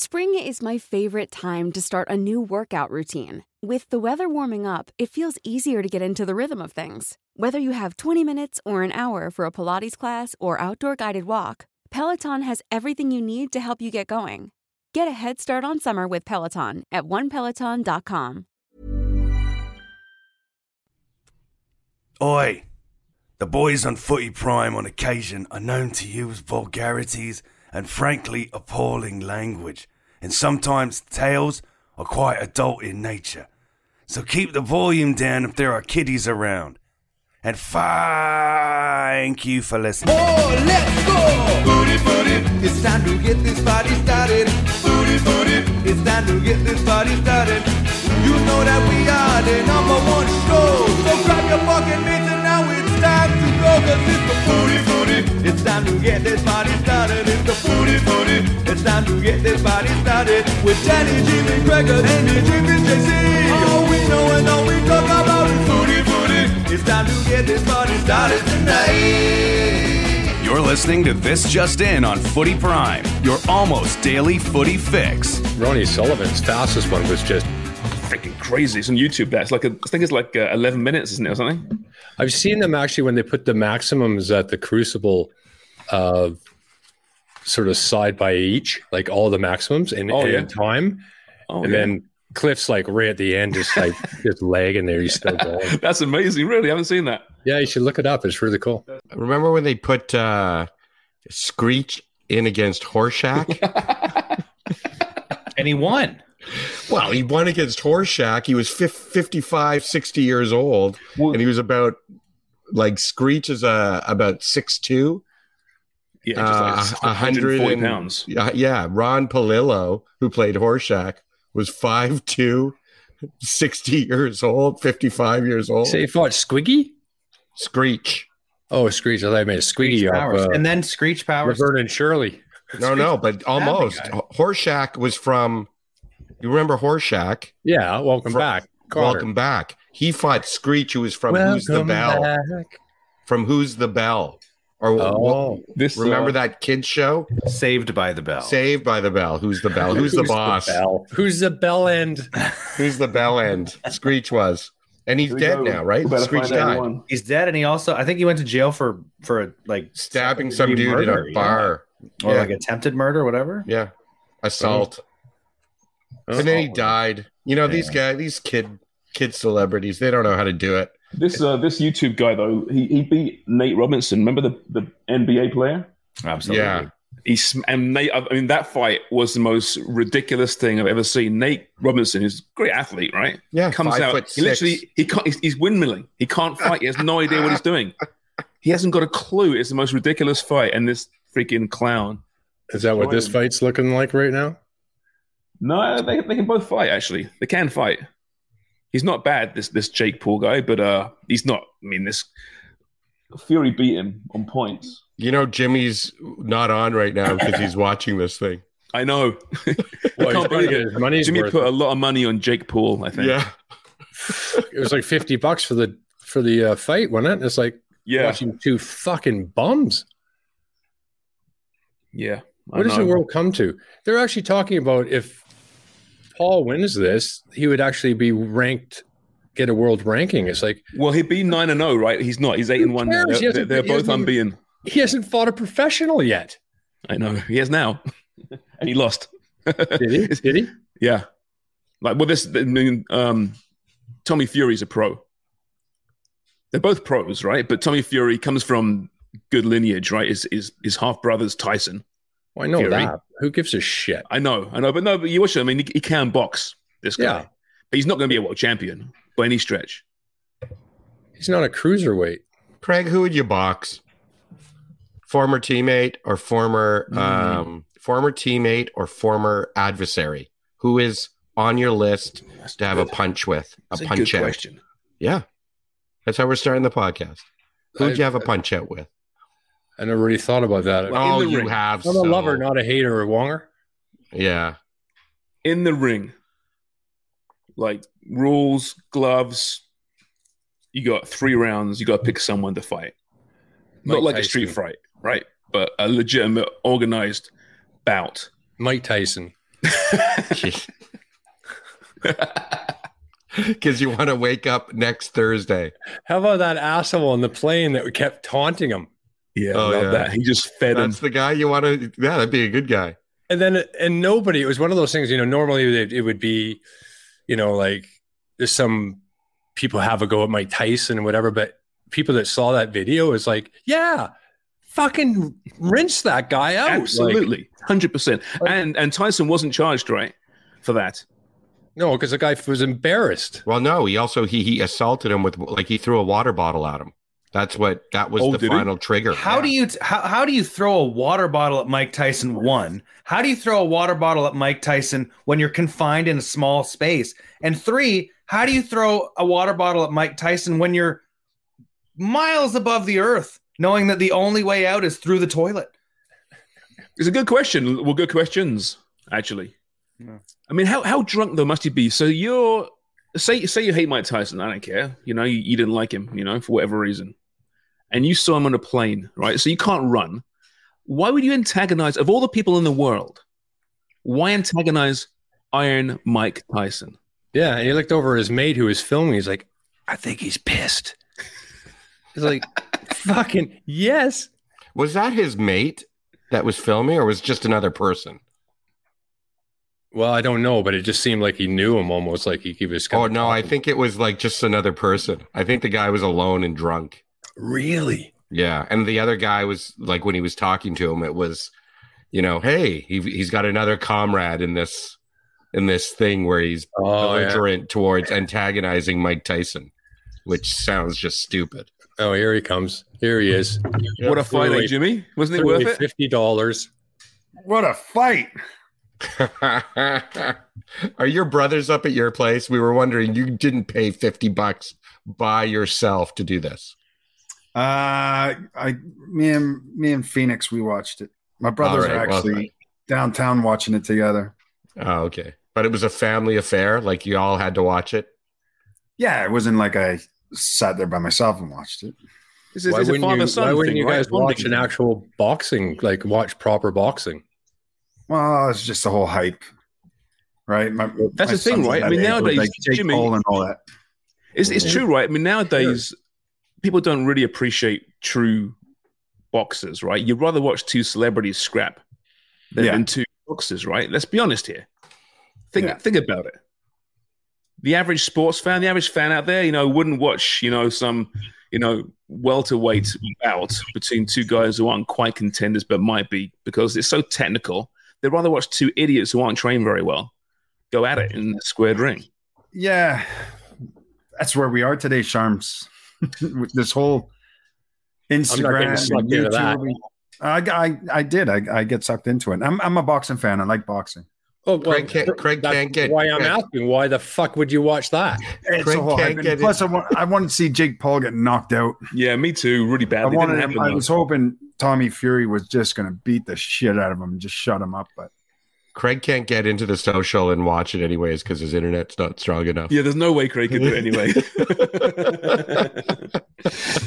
Spring is my favorite time to start a new workout routine. With the weather warming up, it feels easier to get into the rhythm of things. Whether you have 20 minutes or an hour for a Pilates class or outdoor guided walk, Peloton has everything you need to help you get going. Get a head start on summer with Peloton at onepeloton.com. Oi! The boys on Footy Prime on occasion are known to use vulgarities and frankly appalling language, and sometimes tales are quite adult in nature. So keep the volume down if there are kiddies around. And thank you for listening. Oh, let's go! Booty, booty, it's time to get this party started. Booty, booty, it's time to get this party started. You know that we are the number one show. So grab your fucking mitts and now it's time to go. Cause it's the booty, booty, it's time to get this party started. It's the booty, booty, it's time to get this party started. With Danny, Jimmy, Gregor, Andy, Jimmy, JC. All we know and all we talk about is booty, booty. It's time to get this party started tonight. You're listening to This Just In on Footy Prime, your almost daily footy fix. Ronnie Sullivan's fastest one was just freaking crazy. It's on YouTube. That's like a, I think it's like uh, 11 minutes, isn't it, or something? I've seen them actually when they put the maximums at the Crucible, uh, sort of side by each, like all the maximums in, Oh, in yeah. time, Oh, and yeah. then Cliff's like right at the end, just like just lagging there. He's still going. That's amazing. Really, I haven't seen that. Yeah, you should look it up. It's really cool. Remember when they put uh, Screech in against Horshack? and he won. Well, he won against Horshack. He was fif- 55, 60 years old, and he was about like Screech is uh, about six two. Yeah, just like 140 and- pounds. Yeah, yeah. Ron Palillo, who played Horshack, was 5'2", 60 years old, 55 years old. Say he fought Squiggy? Screech. Oh, Screech. I thought I made a Squiggy off, Powers. uh, and then Screech Powers. Laverne and Shirley. No, no, but almost. guy. Horshack was from. You remember Horshack? Yeah, welcome Fro- back. Kotter. Welcome back. He fought Screech, who was from Who's the Bell? back. From Who's the Bell? Or Oh, This remember uh, that kids show? Saved by the Bell. Saved by the Bell. Who's the Bell? Who's the boss? bell? Who's the bell end? Who's the bell end? Screech was, and he's dead go. now, right? Screech find out who died, won. He's dead, and he also I think he went to jail for for like stabbing some second-degree dude in murder, a yeah. bar. or Yeah. like attempted murder, whatever. Yeah, assault, and then he died. You know these guys, these kid kid celebrities, they don't know how to do it. This uh, this YouTube guy though, he, he beat Nate Robinson. Remember the, the NBA player? Absolutely. Yeah, He's and Nate. I mean, that fight was the most ridiculous thing I've ever seen. Nate Robinson is a great athlete, right? yeah, Comes five out. foot He literally he can't. He's, he's windmilling. He can't fight. He has no idea what he's doing. He hasn't got a clue. It's the most ridiculous fight, and this freaking clown. Is that what this fight's looking like right now? No, they, they can both fight. Actually, they can fight. He's not bad. This this Jake Paul guy, but uh, he's not. I mean, this Fury beat him on points. You know Jimmy's not on right now because he's watching this thing. I know. Well, I he's can't gotta it. Jimmy worth. put a lot of money on Jake Paul. I think. Yeah, It was like fifty bucks for the for the uh, fight, wasn't it? It's like Yeah. watching two fucking bums. Yeah. I What does the world come to? They're actually talking about if Paul wins this, he would actually be ranked, get a world ranking. It's like Well, he'd be nine and zero, right? He's not. He's eight and one now. He They're, they're both unbeaten. he hasn't fought a professional yet. I know. He has now, and he lost. Did he? Did he? Yeah. Like, well, this, I mean, um, Tommy Fury's a pro. They're both pros, right? But Tommy Fury comes from good lineage, right? His, his, his half brother's Tyson. Well, I know Fury. that. Who gives a shit? I know, I know, but no, but you watch him. I mean, he, he can box, this guy. Yeah. But he's not going to be a world champion by any stretch. He's not a cruiserweight. Craig, who would you box? Former teammate or former Hmm. um, former teammate or former adversary? Who is on your list That's to have a punch with? A That's punch good out. question. Yeah. That's how we're starting the podcast. Who'd you have a punch out with? I never really thought about that. Well, Oh, you ring. have. I'm a lover, not a hater or wonger. Yeah. In the ring, like rules, gloves. You got three rounds. You got to pick someone to fight. Not Mike like a street fight, right? But a legitimate, organized bout. Mike Tyson. Because you want to wake up next Thursday. How about that asshole on the plane that we kept taunting him? Yeah, Oh, love yeah. that. He just fed him. That's the guy you want to. Yeah, that'd be a good guy. And then, and nobody, it was one of those things, you know, normally it, it would be, you know, like there's some people have a go at Mike Tyson and whatever, but people that saw that video is like, yeah, fucking rinse that guy out. Absolutely, hundred percent. And and Tyson wasn't charged, right, for that. no, because the guy was embarrassed. Well, no, he also he he assaulted him with like he threw a water bottle at him. That's what that was Oh, the did he? final trigger. How do you t- how, how do you throw a water bottle at Mike Tyson? One, how do you throw a water bottle at Mike Tyson when you're confined in a small space? And three, how do you throw a water bottle at Mike Tyson when you're miles above the earth, knowing that the only way out is through the toilet? It's a good question. Well, good questions, actually. Yeah. I mean, how how drunk though must he be? So you're say say you hate Mike Tyson. I don't care. You know, you, you didn't like him. You know, for whatever reason, and you saw him on a plane, right? So you can't run. Why would you antagonize of all the people in the world? Why antagonize Iron Mike Tyson? Yeah. And he looked over at his mate who was filming. He's like, I think he's pissed. He's like, fucking yes. was that his mate that was filming, or was just another person? Well, I don't know, but it just seemed like he knew him almost like he, he was. Oh no, I think it was like just another person. I think the guy was alone and drunk. really. Yeah, and the other guy was like when he was talking to him, it was, you know, hey, he he's got another comrade in this in this thing where he's Oh, yeah. belligerent towards antagonizing Mike Tyson, which sounds just stupid. oh, here he comes. Here he is. What a fight, Jimmy! Wasn't it worth it? Fifty dollars. What a fight! Are your brothers up at your place? We were wondering. You didn't pay fifty bucks by yourself to do this. Uh, I, me and me and Phoenix, we watched it. My brothers All right, are well, actually downtown watching it together. Oh, okay. But it was a family affair. Like you all had to watch it. Yeah, it wasn't like I sat there by myself and watched it. This is Why it's a wouldn't, you, why wouldn't thing, you guys Bonding watch an actual boxing, like watch proper boxing? Well, it's just the whole hype, right? My, That's my the thing, right? I mean, nowadays, like Jimmy- and all that. It's, it's true, right? I mean, nowadays, people don't really appreciate true boxers, right? You'd rather watch two celebrities scrap than, Yeah. two boxers, right? Let's be honest here. Think, Yeah. think about it. The average sports fan, the average fan out there, you know, wouldn't watch, you know, some, you know, welterweight bout between two guys who aren't quite contenders but might be because it's so technical. They'd rather watch two idiots who aren't trained very well go at it in a squared ring. Yeah, that's where we are today, Sharms. With this whole Instagram, getting and sucked into that. YouTube. I, I, I did. I, I get sucked into it. I'm, I'm a boxing fan. I like boxing. Oh, well, Craig can't- Craig that's can't get- Why I'm Craig- asking? Why the fuck would you watch that? It's Craig a whole can't hype. And get Plus, I want, I want to see Jake Paul get knocked out. Yeah, me too. Really I badly. Didn't wanted. happen, I was hoping Tommy Fury was just going to beat the shit out of him and just shut him up. But Craig can't get into the social and watch it anyways because his internet's not strong enough. Yeah, there's no way Craig could do it anyway.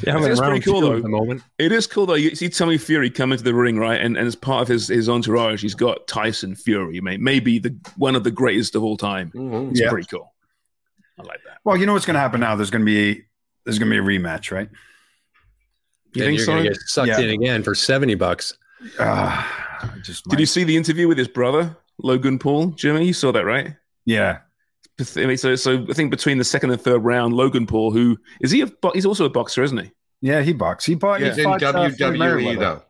Yeah, It's pretty cool, though. At the moment. it is cool though. You see Tommy Fury come into the ring, right? And, and as part of his, his entourage, he's got Tyson Fury, mate. Maybe the one of the greatest of all time. Mhm. It's Yeah. pretty cool. I like that. well, you know what's going to happen now? There's going to be there's going to be a rematch, right? You and think you're so? gonna get sucked Yeah. in again for seventy bucks. Uh, just Did you see the interview with his brother, Logan Paul? Jimmy, you saw that, right? Yeah, I mean, so, so I think between the second and third round, Logan Paul, who is he? A, he's also a boxer, isn't he? yeah. He boxed. He bought. He's he in fought, uh, Floyd WWE though.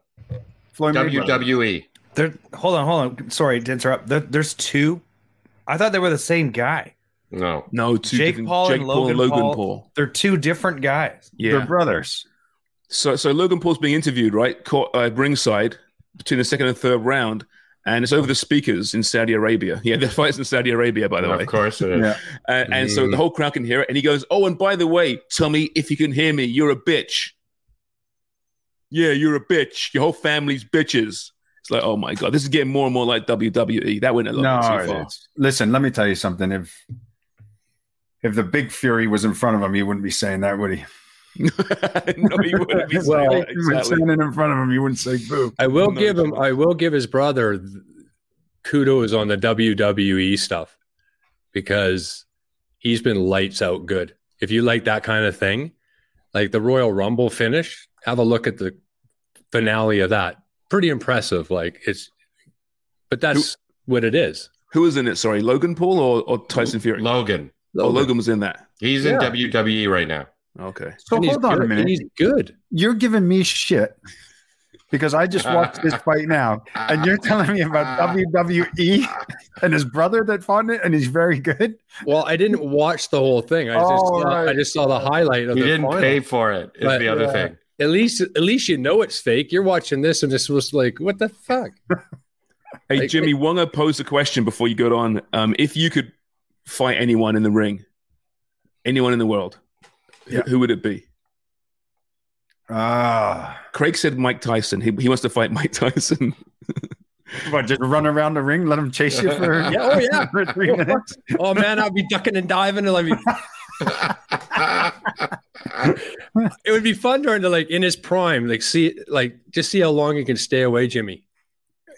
Floyd WWE. There, hold on, hold on. Sorry to interrupt. There, there's two. I thought they were the same guy. No. No, two Jake different- Paul Jake and Paul Logan, Logan Paul, Paul. They're two different guys. Yeah. They're brothers. So, so Logan Paul's being interviewed, right? Caught uh, ringside between the second and third round, and it's over the speakers in Saudi Arabia. Yeah, the fight's in Saudi Arabia, by the way. Of course it is. Yeah. And, and so the whole crowd can hear it. And he goes, Oh, and by the way, Tommy, if you can hear me, you're a bitch. Yeah, you're a bitch. Your whole family's bitches. It's like, oh my God, this is getting more and more like WWE. That went a little No, too far. it's- listen. Let me tell you something. If if the big Fury was in front of him, he wouldn't be saying that, would he? no, he wouldn't be saying well, that. if he was Exactly. standing in front of him, he wouldn't say boo. I will No, give him. I will give his brother kudos on the WWE stuff because he's been lights out good. If you like that kind of thing, like the Royal Rumble finish, have a look at the finale of that. Pretty impressive. Like it's, but that's what it is. Who was in it? Sorry, Logan Paul or, or Tyson Fury? Logan. Oh, Logan was in that. He's in Yeah. WWE right now. Okay. So And hold on good, a minute. and He's good. You're giving me shit because I just watched this fight now, and you're telling me about WWE and his brother that fought in it, and he's very good. Well, I didn't watch the whole thing. I just, Oh, saw, right. I just saw the highlight of He the didn't final. pay for it. Is But, the other uh, thing. At least, at least you know it's fake. You're watching this, and this was like, what the fuck? Hey, Like- Jimmy, want to pose a question before you go on. Um, if you could fight anyone in the ring, anyone in the world, who- Yeah. who would it be? Ah, Craig said Mike Tyson. He, he wants to fight Mike Tyson. what? Just run around the ring, let him chase you for Yeah, oh yeah. for three minutes. Oh man, I'd be ducking and diving, and I'd it would be fun during the like in his prime, like see, like just see how long he can stay away, Jimmy.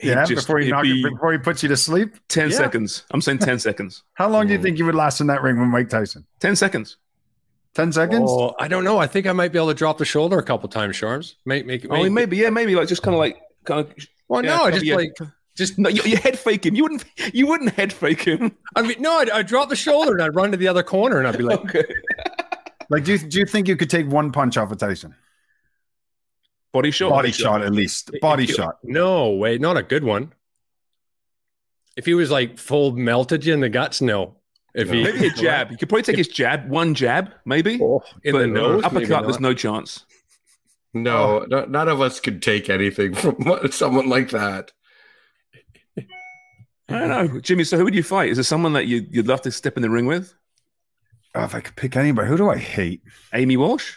Yeah, just- before he it'd knock, be- before he puts you to sleep. 10 Yeah. seconds. I'm saying 10 seconds. How long do you think you would last in that ring with Mike Tyson? 10 seconds. Ten seconds. Oh, I don't know. I think I might be able to drop the shoulder a couple times, Sharms. Make make. Oh, maybe, yeah, maybe like just kind of like, kind of. Well, yeah, no, cover just your- like just. No, you, you head fake him. You wouldn't. You wouldn't head fake him. I mean, no, I'd, I'd drop the shoulder and I'd run to the other corner and I'd be like, Okay. Like, do you, do you think you could take one punch off of Tyson? Body shot. Body shot, at least. Body you- shot. No, wait, not a good one. If he was like full melted you in the guts, no. If he Maybe a jab. You could probably take his jab. One jab, maybe. Oh, in but the nose, maybe uppercut. There's no chance. No, oh. no, none of us could take anything from someone like that. I don't know, Jimmy. So who would you fight? Is there someone that you, you'd love to step in the ring with? Oh, if I could pick anybody, who do I hate? Amy Walsh.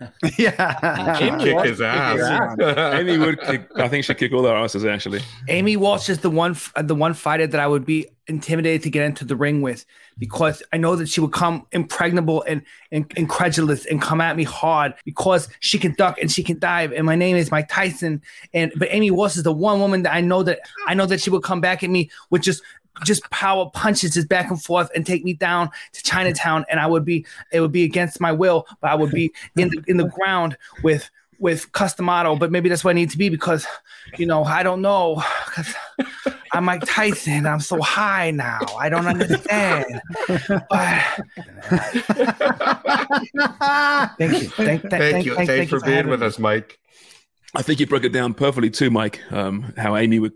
yeah. Amy Kick Walsh his kick ass. Amy would kick. I think she'd kick all their asses. Actually, Amy Walsh is the one uh, the one fighter that I would be intimidated to get into the ring with because I know that she would come impregnable and, and incredulous and come at me hard because she can duck and she can dive and my name is Mike Tyson and but Amy Walsh is the one woman that I know that I know that she would come back at me with just just power punches just back and forth and take me down to Chinatown and I would be it would be against my will but I would be in the in the ground with with Cus D'Amato but maybe that's what I need to be because you know I don't know 'cause I'm Mike Tyson I'm so high now I don't understand but thank you thank, thank, Thank you. thank- Thanks thank for you being with me. us, Mike. I think you broke it down perfectly too, Mike. Um, how Amy would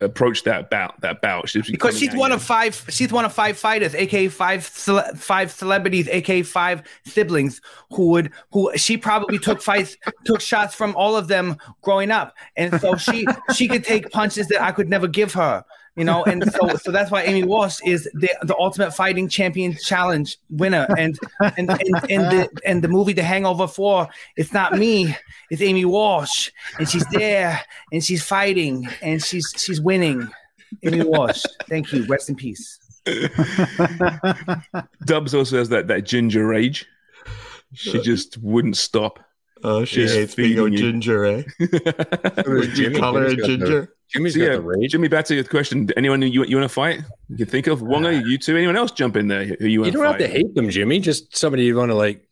approach that bout. That bout. Because she's one of five she's one of five fighters aka five cele- five celebrities aka five siblings who would who she probably took fights took shots from all of them growing up and so she she could take punches that i could never give her you know and so so that's why amy walsh is the the ultimate fighting champion challenge winner and and and, and the and the movie the hangover 4 it's not me it's amy walsh and she's there and she's fighting and she's she's winning Amy Walsh. Thank you. Rest in peace. Dubs also has that that ginger rage. She just wouldn't stop. Oh, she She's hates being a ginger, eh? Would you call her a Jimmy's got the- ginger? Jimmy's So got yeah, the rage. Jimmy, back to your question. Anyone you you want to fight? You can think of Wonga, you two, anyone else jump in there who you want to? You don't to have to hate them, Jimmy. Just somebody you want to like.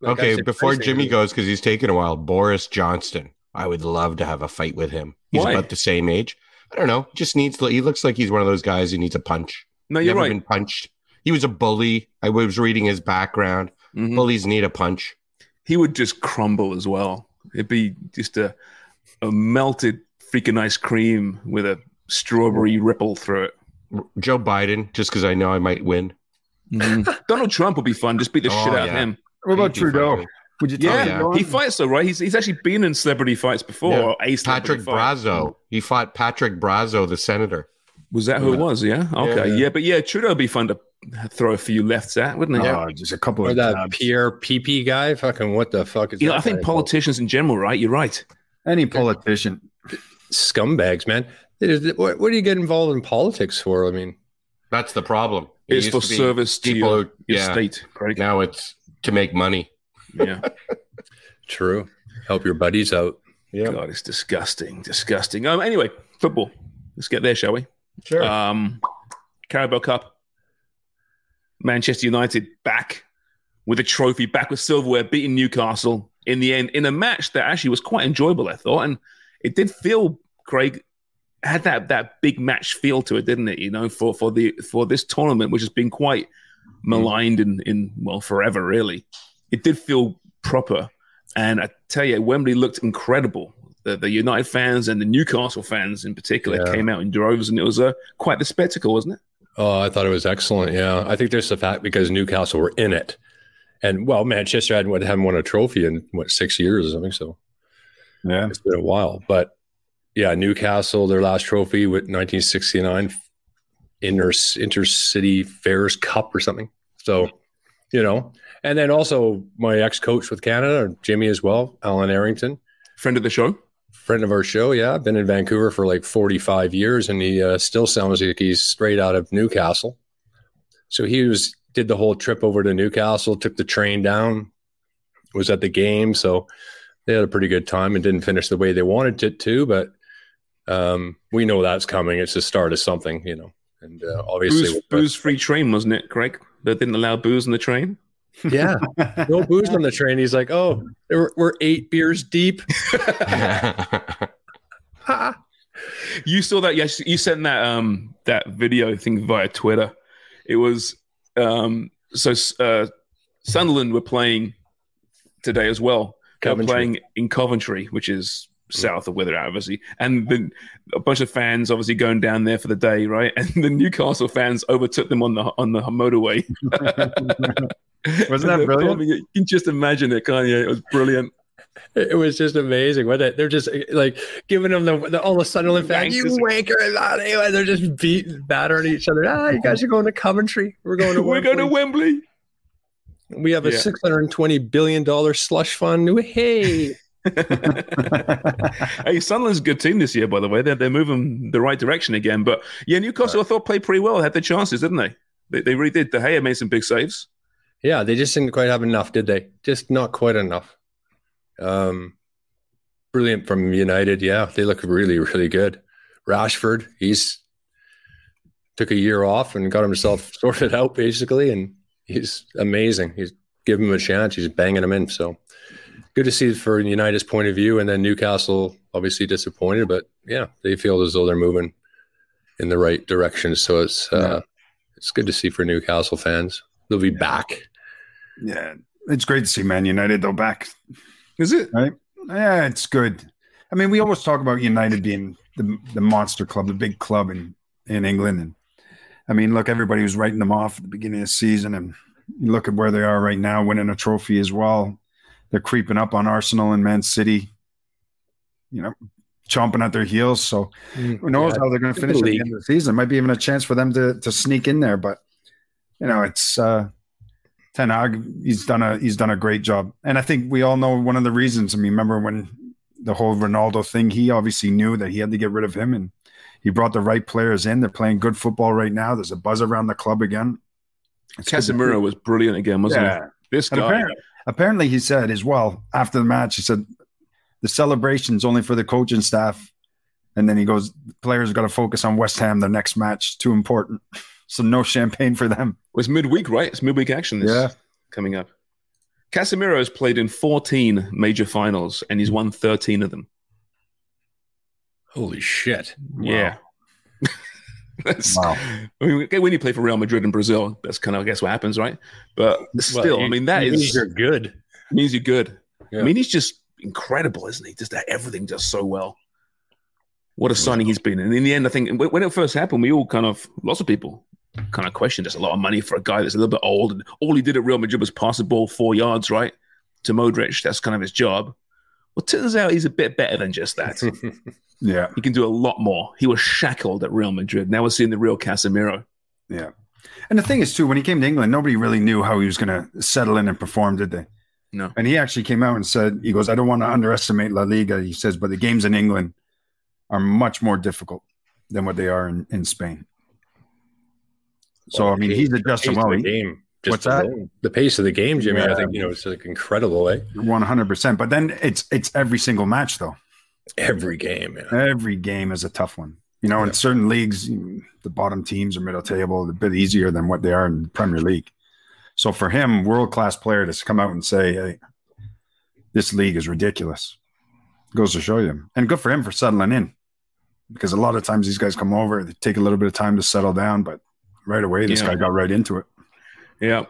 like Okay, before Jimmy you- goes, because he's taken a while, Boris Johnston. I would love to have a fight with him. He's Why? about the same age. I don't know. Just needs to, he looks like he's one of those guys who needs a punch. No, you're Never right. been punched. He was a bully. I was reading his background. Mhm. Bullies need a punch. He would just crumble as well. It'd be just a a melted freaking ice cream with a strawberry ripple through it. Joe Biden, just because I know I might win. Mm-hmm. Donald Trump would be fun. Just beat the Oh, shit out of him. What about He'd be fun Trudeau? Would you tell Yeah, me? yeah. He fights though, right? He's he's actually been in celebrity fights before. Yeah. Or Patrick fight. Brazeau. He fought Patrick Brazeau, the senator. Was that who it was? Yeah. Okay. Yeah, yeah. but yeah, Trudeau would be fun to throw a few lefts at, wouldn't it? Oh, just a couple Or of that tabs. Pierre PP guy. Fucking what the fuck is You know, I think guy politicians in general, right? You're right. Any politician. Called? scumbags, man. What, what do you get involved in politics for? I mean, That's the problem. It It's used for to service to people your, who- your yeah. state, Craig. Now it's to make money. Yeah. true. Help your buddies out. Yeah. God, it's disgusting. Disgusting. Um, anyway, football. Let's get there, shall we? Sure. Um, Carabao Cup. Manchester United back with a trophy, back with silverware, beating Newcastle in the end in a match that actually was quite enjoyable, I thought, and it did feel, Craig, had that that big match feel to it, didn't it? You know, for for the for this tournament, which has been quite maligned in in well forever, really. It did feel proper, and I tell you, Wembley looked incredible. The, the United fans and the Newcastle fans in particular Yeah. came out in droves, and it was uh, quite the spectacle, wasn't it? Oh, I thought it was excellent. Yeah, I think there's the fact because Newcastle were in it, and well, Manchester hadn't haven't won a trophy in what six years or something. So Yeah. it's been a while, but yeah, Newcastle their last trophy with 1969 inter intercity fairs cup or something. So you know, and then also my ex coach with Canada, Jimmy as well, Alan Errington, Friend of the show. friend of our show. Yeah, been in Vancouver for like 45 years, and he uh, still sounds like he's straight out of Newcastle. So he was did the whole trip over to Newcastle, took the train down, was at the game. So they had a pretty good time and didn't finish the way they wanted it to, but um, we know that's coming. It's the start of something, you know. And uh, obviously, Booze, booze free train, wasn't it, Craig? That didn't allow booze on the train. yeah, no booze on the train. He's like, "Oh, we're, we're eight beers deep." You saw that? Yes, you sent that um that video thing via Twitter. It was um so uh, Sunderland were playing today as well. Coventry. playing in Coventry, which is south of where they're at, obviously, and then a bunch of fans obviously going down there for the day, right? And the Newcastle fans overtook them on the on the motorway. Wasn't that brilliant? You can just imagine it, can't you? It was brilliant. It was just amazing. What they- they're just like giving them the, the all the Sunderland fans, you wanker. Anyway, they're just beating, battering each other. Ah, you guys are going to Coventry. We're going to We're going to Wembley. We have a Yeah. six hundred and twenty billion dollar slush fund. Hey, hey, Sunderland's a good team this year, by the way. They're, they're moving the right direction again. But yeah, Newcastle, I thought, played pretty well. Had their chances, didn't they? They, they really did. De Gea made some big saves. yeah, they just didn't quite have enough, did they? Just not quite enough. Um, brilliant from United. Yeah, they look really, really good. Rashford, he's took a year off and got himself sorted out basically, and he's amazing. He's give him a chance. He's banging him in. So good to see for United's point of view. And then Newcastle obviously disappointed, but yeah, they feel as though they're moving in the right direction. So it's uh, it's good to see for Newcastle fans. They'll be back. Yeah. It's great to see Man United though back. Is it? Right? Yeah, it's good. I mean, we always talk about United being the the monster club, the big club in in England, and I mean, look, everybody was writing them off at the beginning of the season, and you look at where they are right now, winning a trophy as well. They're creeping up on Arsenal and Man City. You know, chomping at their heels. So who knows Yeah, how they're going to finish at the end of the season? Might be even a chance for them to to sneak in there, but you know, it's uh Ten Hag. He's done a he's done a great job, and I think we all know one of the reasons. I mean, remember when the whole Ronaldo thing? He obviously knew that he had to get rid of him, and he brought the right players in. They're playing good football right now. There's a buzz around the club again. It's good to see. Casemiro was brilliant again, wasn't Yeah. he? This And guy. apparently, apparently, he said as well after the match. He said the celebration's only for the coaching staff, and then he goes, "Players got to focus on West Ham. Their next match too important, so no champagne for them." It was midweek, right? It's midweek action this Yeah. coming up. Casemiro has played in 14 major finals and he's won 13 of them. Holy shit! Yeah. That's, Wow. I mean, when you play for Real Madrid in Brazil, that's kind of, I guess, what happens, right? But still, Well, I mean, that it is you're good. means you're good. Yeah. I mean, he's just incredible, isn't he? Just that everything does so well. What a signing he's been. And in the end, I think when when it first happened, we all kind of, lots of people kind of questioned there's a lot of money for a guy that's a little bit old. And all he did at Real Madrid was pass the ball four yards, right? to Modric. That's kind of his job. Well, turns out he's a bit better than just that. Yeah, he can do a lot more. He was shackled at Real Madrid. Now we're seeing the real Casemiro. yeah. And the thing is, too, when he came to England, nobody really knew how he was going to settle in and perform, did they? No. And he actually came out and said, he goes, I don't want to underestimate La Liga. He says, but the games in England are much more difficult than what they are in, in Spain. So, I mean, he's The adjusting pace of well. the He- game. Just What's that? The pace of the game, Jimmy. I think you know it's like incredible. Eh? One hundred percent. But then it's it's every single match though. Every game. Yeah. Every game is a tough one. You know, in certain leagues, the bottom teams are middle table, a bit easier than what they are in the Premier League. So for him, world class player to come out and say, "Hey, this league is ridiculous," goes to show you. And good for him for settling in, because a lot of times these guys come over, they take a little bit of time to settle down, but right away this Yeah. guy got right into it. Yeah,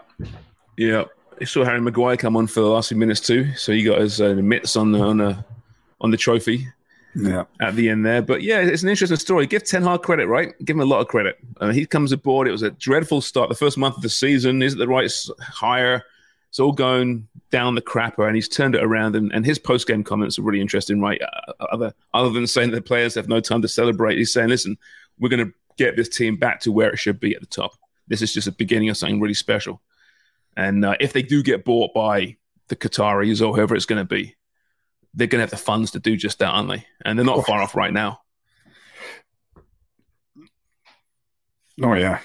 yeah. I saw Harry Maguire come on for the last few minutes too, so he got his uh, mitts on the on the on the trophy Yeah, at the end there. But yeah, it's an interesting story. Give Ten Hag credit, right? Give him a lot of credit. Uh, he comes aboard. It was a dreadful start. The first month of the season is it the right hire? It's all going down the crapper, and he's turned it around. And, and his post game comments are really interesting, right? Uh, other other than saying the players have no time to celebrate, he's saying, "Listen, we're going to get this team back to where it should be at the top. This is just a beginning of something really special." And uh, if they do get bought by the Qataris or whoever it's going to be, they're going to have the funds to do just that, aren't they? And they're not far off right now. oh yeah,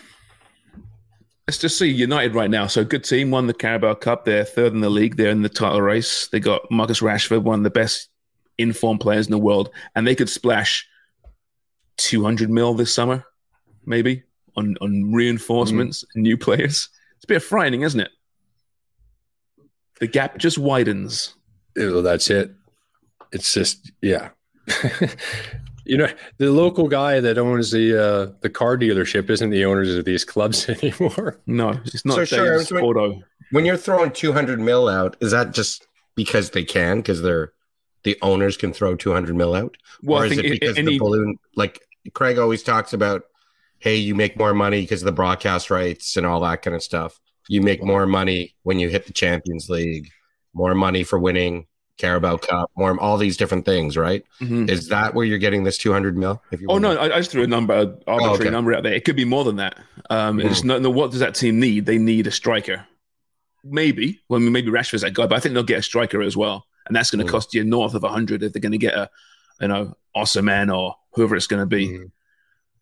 Let's just see United right now. So good team, won the Carabao Cup. They're third in the league. They're in the title race. They got Marcus Rashford, one of the best informed players in the world, and they could splash 200 mil this summer, maybe on on reinforcements, new players. It's a bit frightening, isn't it? The gap just widens. Well, that's it. It's just yeah. you know, the local guy that owns the uh, the car dealership isn't the owners of these clubs anymore. No, it's not So, sure, James I was- Porto. When you're throwing 200 mil out, is that just because they can? Because they're the owners can throw 200 mil out? Well, or I is think it i- because any the balloon, like Craig always talks about, hey, you make more money because of the broadcast rights and all that kind of stuff. You make more money when you hit the Champions League, more money for winning Carabao Cup, more all these different things, right? Mhm. Is that where you're getting this 200 mil? If you Oh no, I, I just threw a number, an arbitrary okay. number out there. It could be more than that. Um, it's Mm. not. No, what does that team need? They need a striker. Maybe. Well, maybe Rashford's that guy, but I think they'll get a striker as well, and that's going to Mm. cost you north of hundred if they're going to get a, you know, Osimhen or whoever it's going to be. Mhm.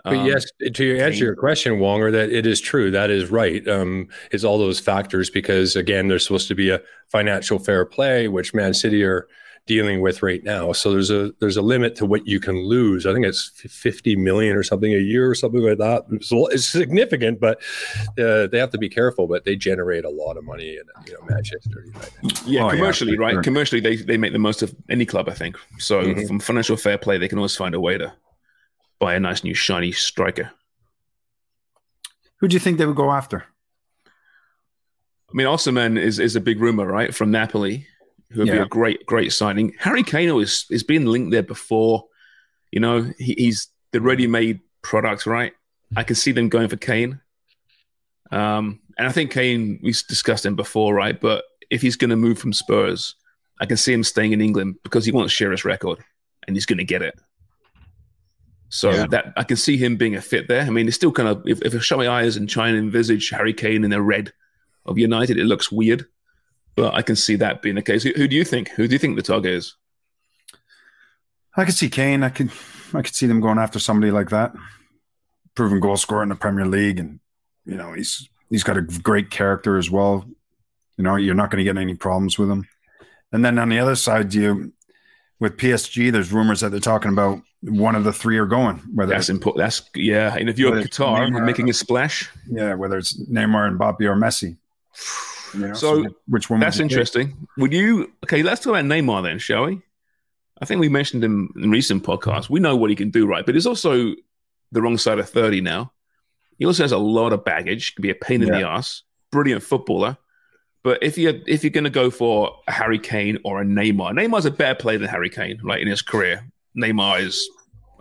But Um, yes, to answer your question, Wonger, that it is true. That is right. Um, it's all those factors because again, there's supposed to be a financial fair play, which Man City are dealing with right now. So there's a there's a limit to what you can lose. I think it's 50 million or something a year or something like that. It's, a it's significant, but uh, they have to be careful. But they generate a lot of money in you know Manchester United. Yeah, Oh, commercially, for right? sure. Commercially, they, they make the most of any club, I think. So Mhm. from financial fair play, they can always find a way to buy a nice new shiny striker. who do you think they would go after? I mean, Osimhen is is a big rumor, right, from Napoli, who would be a great great signing. Harry Kane is is been linked there before. You know, he, he's the ready made product, right? I can see them going for Kane. Um, and I think Kane, we discussed him before, right? But if he's going to move from Spurs, I can see him staying in England because he wants Shearer's record, and he's going to get it. So Yeah. that I can see him being a fit there. I mean, it's still kind of if, if my eyes and try and envisage Harry Kane in the red of United, it looks weird. But I can see that being the case. Who, who do you think? Who do you think the target is? I could see Kane. I could I could see them going after somebody like that. Proven goal scorer in the Premier League, and you know he's he's got a great character as well. You know you're not going to get any problems with him. And then on the other side, you with PSG, there's rumors that they're talking about one of the three are going. Whether That's important. That's yeah. And if you're Whether at it's Qatar Neymar- making a splash, yeah, whether it's Neymar, and Mbappe, or Messi. You know, So, which one? would that's you pick? interesting. Would you? Okay, let's talk about Neymar then, shall we? I think we mentioned him in recent podcasts. We know what he can do, right? But he's also the wrong side of thirty now. He also has a lot of baggage. Can be a pain in the ass. Brilliant footballer. But if you if you're going to go for a Harry Kane or a Neymar, Neymar's a better player than Harry Kane, right? In his career, Neymar is,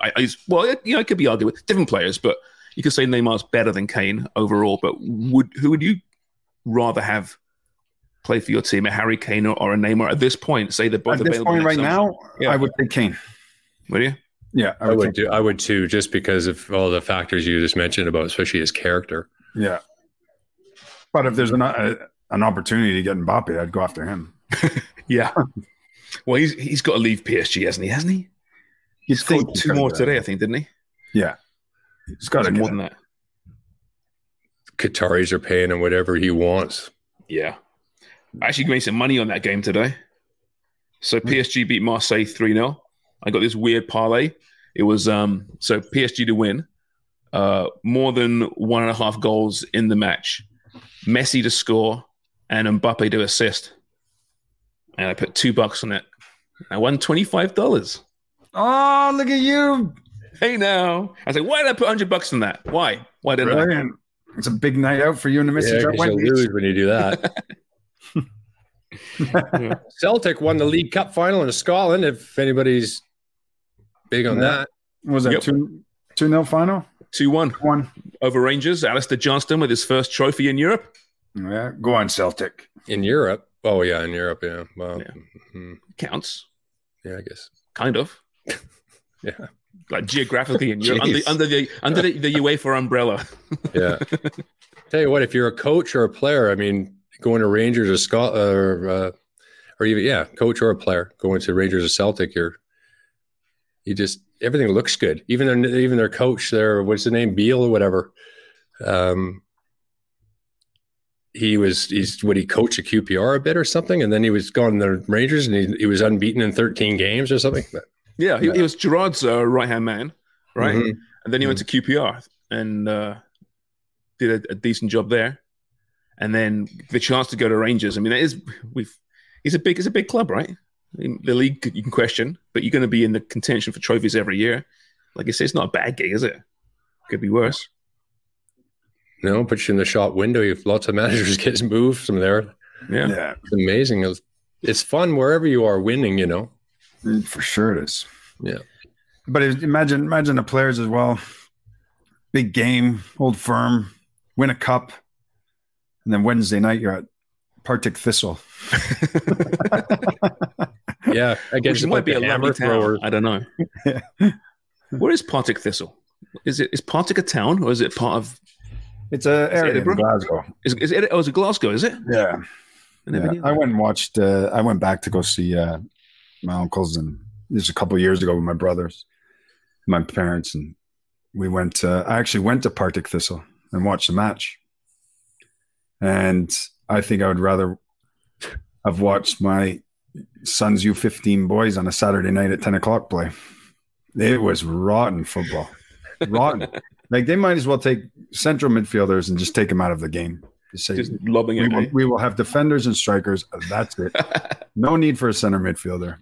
I, is well, you know, it could be argued with different players, but you could say Neymar's better than Kane overall. But would who would you rather have play for your team, a Harry Kane or, or a Neymar at this point? Say they're both At this point right summer. now, Yeah. I would take Kane. Would you? Yeah, I would take- do. I would too, just because of all the factors you just mentioned about, especially his character. Yeah, but if there's an a, an opportunity to get Mbappe, I'd go after him. Yeah. well, he's he's got to leave PSG, hasn't he? Hasn't he? He You'd scored two more today, I think, didn't he? Yeah, he's got to more more than that. Qataris are paying him whatever he wants. Yeah. I actually made some money on that game today. So PSG beat Marseille 3 0. I got this weird parlay. It was um so PSG to win, uh, more than one and a half goals in the match, Messi to score, and Mbappe to assist. And I put two bucks on it. I won twenty five dollars. Oh, look at you! Hey now, I said, why did I put hundred bucks on that? Why? Why didn't I? It's a big night out for you and the missus. Yeah, you'll lose when you do that. Celtic won the League Cup final in Scotland. If anybody's big on Yeah. that, What was that Yep. two two nil final? Two one One. over Rangers. Alistair Johnston with his first trophy in Europe. Yeah, go on Celtic. in Europe. Oh yeah, in Europe. Yeah. Well, Yeah. mhm. Counts, yeah, I guess. kind of. Yeah. like geographically in Europe, under, the under the, the UEFA umbrella. Yeah. Tell you what, if you're a coach or a player, I mean, going to Rangers or Scott or uh, or even yeah, coach or a player going to Rangers or Celtic, you're you just everything looks good. Even their even their coach, their what's the name, Beale or whatever. Um, he was he's what he coached at QPR a bit or something, and then he was gone to the Rangers and he, he was unbeaten in 13 games or something. But Yeah, he, he was Gerrard's uh, right hand man, right? Mhm. And then he went to QPR and uh, did a, a decent job there. And then the chance to go to Rangers. I mean, that is we've. He's a big. It's a big club, right? I mean, the league you can question, but you're going to be in the contention for trophies every year. Like I say, it's not a bad gig, is it? Could be worse. no, put you in the shop window. You have lots of managers get moved from there. Yeah. Yeah, It's amazing. It's, it's fun wherever you are winning, you know. For sure it is. Yeah. But imagine imagine the players as well. Big game, old firm, win a cup, and then Wednesday night you're at Partick Thistle. Yeah, I guess it might be a hammer town. throwers. I don't know. Where is Partick Thistle? Is it is Partick a town or is it part of? It's a area in Glasgow. Is, is it? Oh, is it Glasgow? Is it? Yeah, I yeah. I went and watched. Uh, I went back to go see uh, my uncles, and this a couple years ago with my brothers, my parents, and we went. Uh, I actually went to Partick Thistle and watched the match, and I think I would rather have watched my son's U fifteen boys on a Saturday night at ten o'clock play. It was rotten football, rotten. like they might as well take central midfielders and just take them out of the game. Just say, Just lobbing we it. will, we will have defenders and strikers. That's it. No need for a center midfielder.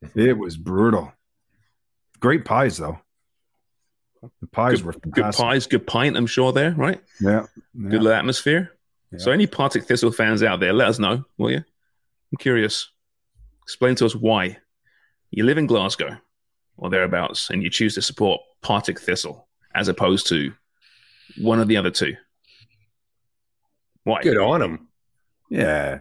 It was brutal. Great pies though. The pies were good, good pies, good pint. I'm sure there, right? Yeah. yeah. Good little atmosphere. Yeah. So, any Partick Thistle fans out there, let us know, will you? I'm curious. Explain to us why you live in Glasgow or thereabouts, and you choose to support Partick Thistle as opposed to one of the other two. Why? Good on them. Yeah.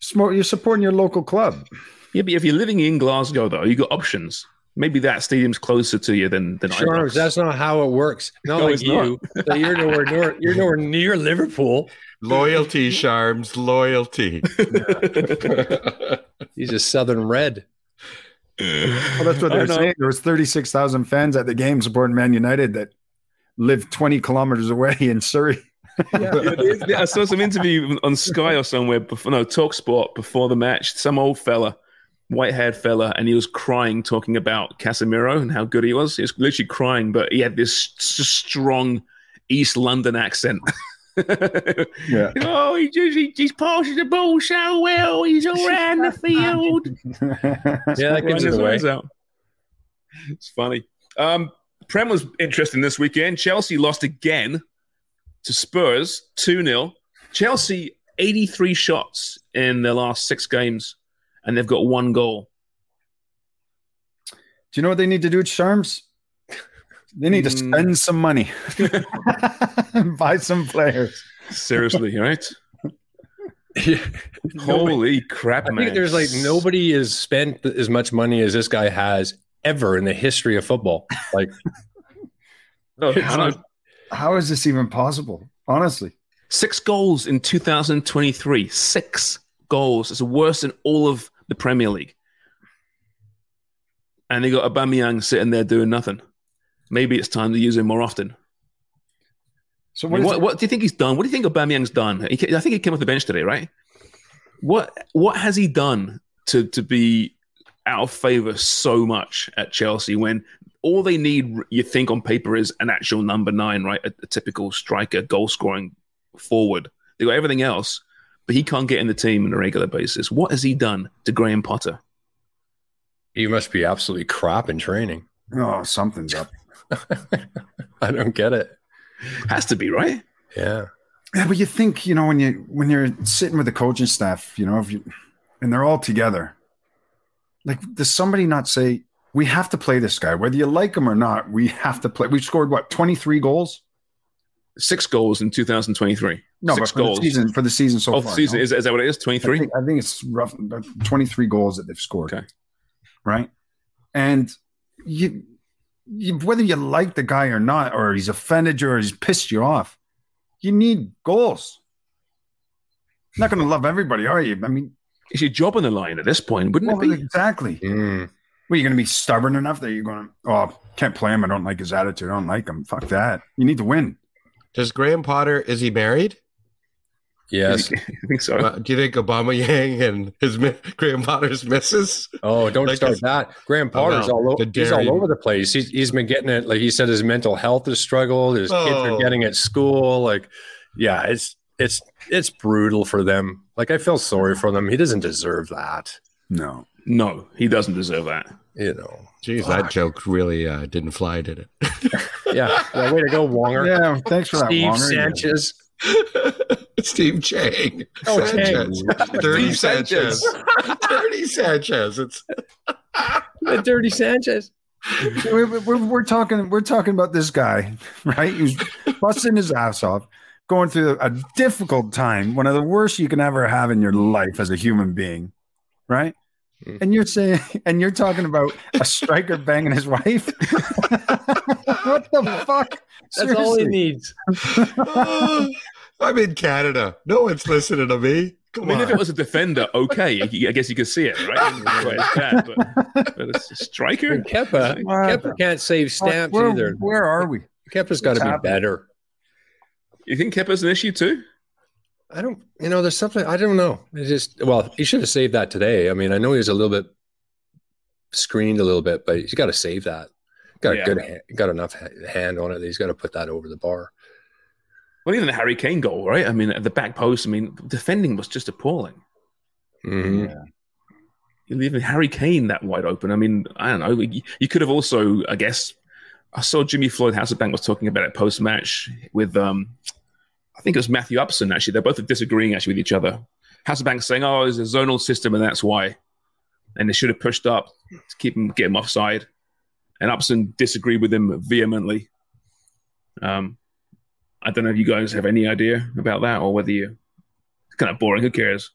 Smart, you're supporting your local club. Yeah, but if you're living in Glasgow, though, you got options. Maybe that stadium's closer to you than than Charles, Ibrox. that's not how it works. Not No, like it's not. you. that you're nowhere near. You're nowhere near Liverpool. Loyalty, Sharms, loyalty. He's a Southern Red. Well, that's what they're saying. There was 36,000 fans at the game supporting Man United that live 20 kilometers away in Surrey. Yeah, I saw some interview on Sky or somewhere before, no, Talk Sport before the match. Some old fella, white haired fella, and he was crying talking about Casemiro and how good he was. He was literally crying, but he had this s- strong East London accent. Yeah. Oh, he just he, he's passing the ball so well. He's all around the field. Yeah, that gives his away. out. It's funny. Um, Prem was interesting this weekend. Chelsea lost again to Spurs 2 0. Chelsea, 83 shots in their last six games, and they've got one goal. Do you know what they need to do, Sharms? They need to Mm. spend some money, buy some players. Seriously, right? Holy crap, I man! think there's like nobody has spent as much money as this guy has ever in the history of football. Like, No, how- like- How is this even possible? Honestly. six goals in 2023. Six goals. It's worse than all of the Premier League. And they got Aubameyang sitting there doing nothing. Maybe it's time to use him more often. So I what, mean, what, what do you think he's done? What do you think Aubameyang's done? He, I think he came off the bench today, right? What What has he done to to be out of favor so much at Chelsea when all they need, you think on paper, is an actual number nine, right? A, a typical striker, goal scoring forward. They got everything else, but he can't get in the team on a regular basis. What has he done to Graham Potter? He must be absolutely crap in training. oh, something's up. I don't get it. Has to be right. Yeah. Yeah, but you think, you know, when you when you're sitting with the coaching staff, you know, if you and they're all together, like does somebody not say, we have to play this guy, whether you like him or not, we have to play. We've scored what, 23 goals? Six goals in 2023. No, Six but for goals. the season for the season so oh, far. season no? is, is that what it is? I 23. think, I think it's rough 23 goals that they've scored. Okay. Right. And you, you whether you like the guy or not, or he's offended you or he's pissed you off, you need goals. Not going to love everybody, are you? I mean, It's your job on the line at this point, wouldn't well, it be? exactly. Mm. Well, you're going to be stubborn enough that you're going to, oh, can't play him. I don't like his attitude. I don't like him. Fuck that. You need to win. Does Graham Potter is he married? Yes. I think so. Uh, do you think Obama Yang and his mi- Graham Potter's misses? Oh, don't Like start it's- that. Graham Potter's no, all, the o- he's all over the place. He's, he's been getting it. Like he said, his mental health has struggled. His kids Oh. are getting at school. Like, yeah, it's, it's, it's brutal for them. Like, I feel sorry for them. He doesn't deserve that. No. No, he doesn't deserve that. You know. Jeez, that joke really uh, didn't fly, did it? Yeah. yeah way to go, Wonger. Yeah. Thanks for that. Steve Wonger. Sanchez. Steve Chang. Oh, Sanchez. Dirty Sanchez. Dirty Sanchez. It's The dirty Sanchez. we're, we're, we're talking we're talking about this guy right He's busting his ass off going through a difficult time one of the worst you can ever have in your life as a human being right. And you're saying and you're talking about a striker banging his wife what the fuck That's all he Seriously. needs. I'm in Canada. No one's listening to me. Come I mean, on. if it was a defender, okay, I I guess you could see it, right? Right, it's bad, but, but it's a striker. And Kepa, What Kepa the can't save stamps where, either. where are we Kepa's got to be happening? better. You think Kepa's an issue too? I don't, you know, there's something I don't know. It's just, well, he should have saved that today. I mean, I know he was a little bit screened a little bit, but he's got to save that. Got Yeah. a good, got enough hand on it. that He's got to put that over the bar. Well, even the Harry Kane goal, right? I mean, at the back post, I mean, defending was just appalling. Mhm. You're leaving Harry Kane that wide open. I mean, I don't know. You, you could have also, I guess, I saw Jimmy Floyd Hasselbaink was talking about it post match with, um, I think it was Matthew Upson, actually. They're both disagreeing actually with each other. Hasselbaink saying, oh, it's a zonal system and that's why. And they should have pushed up to keep him, get him offside. And Upson disagreed with him vehemently. Um, I don't know if you guys have any idea about that or whether you, it's kind of boring. Who cares?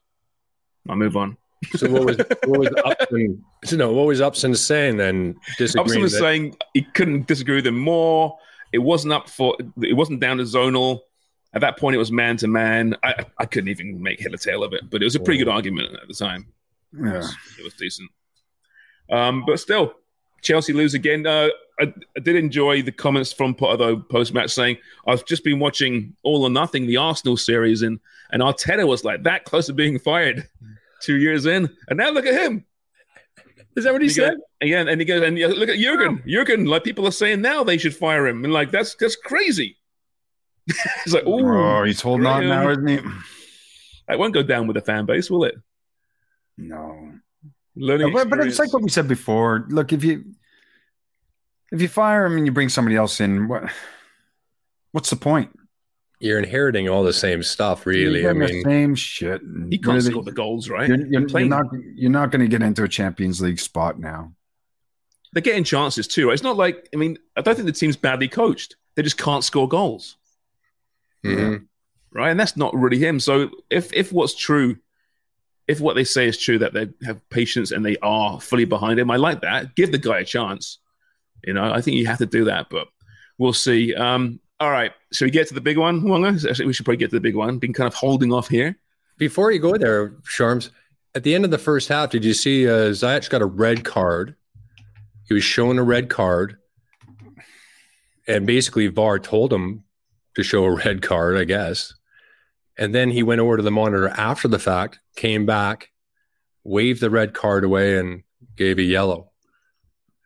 I'll move on. So what was what was Upson? So no, what was Upson saying then? Upson was that- saying he couldn't disagree with him more. It wasn't up for. It wasn't down to zonal. At that point, it was man to man. I I couldn't even make head or tail of it, but it was a pretty good argument at the time. It was, it was decent. Um, but still, Chelsea lose again. Uh, I, I did enjoy the comments from Potter though post match saying I've just been watching All or Nothing, the Arsenal series, and and Arteta was like that close to being fired two years in, and now look at him. Is that what he He said? goes- Again, and he goes, and look at Jurgen. Jurgen, like people are saying now, they should fire him, and like that's that's crazy. it's like, ooh, oh he's holding on Graham. now isn't he it won't go down with the fan base, will it? no Learning, but, but it's like what we said before. Look, if you if you fire him and you bring somebody else in, what what's the point? You're inheriting all the same stuff, really. I doing the mean, same shit. he what can't are score the goals, right? You're, you're, you're not you're not going to get into a Champions League spot now. They're getting chances too. Right? It's not like I mean, I don't think the team's badly coached. They just can't score goals. Mhm. right? And that's not really him. So if if what's true, if what they say is true that they have patience and they are fully behind him, I like that. Give the guy a chance. You know, I think you have to do that, but we'll see. Um, all right, should we get to the big one, Wonga? Actually, we should probably get to the big one. Been kind of holding off here. Before you go there, Sharms, at the end of the first half, did you see uh, Ziyech got a red card? He was shown a red card, and basically VAR told him to show a red card, I guess. And then he went over to the monitor after the fact, came back, waved the red card away, and gave a yellow.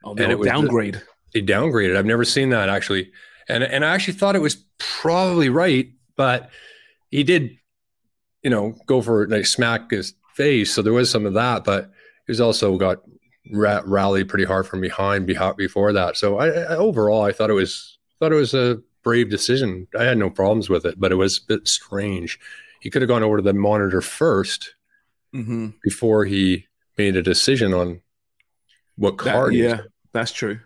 Oh, And it was downgrade. He downgraded. I've never seen that actually, and and I actually thought it was probably right, but he did, you know, go for like smack his face. So there was some of that, but he was also got ra- rallied pretty hard from behind before that. So I, I overall I thought it was thought it was a brave decision. I had no problems with it, but it was a bit strange. He could have gone over to the monitor first mm-hmm. before he made a decision on what card. was yeah, that's true.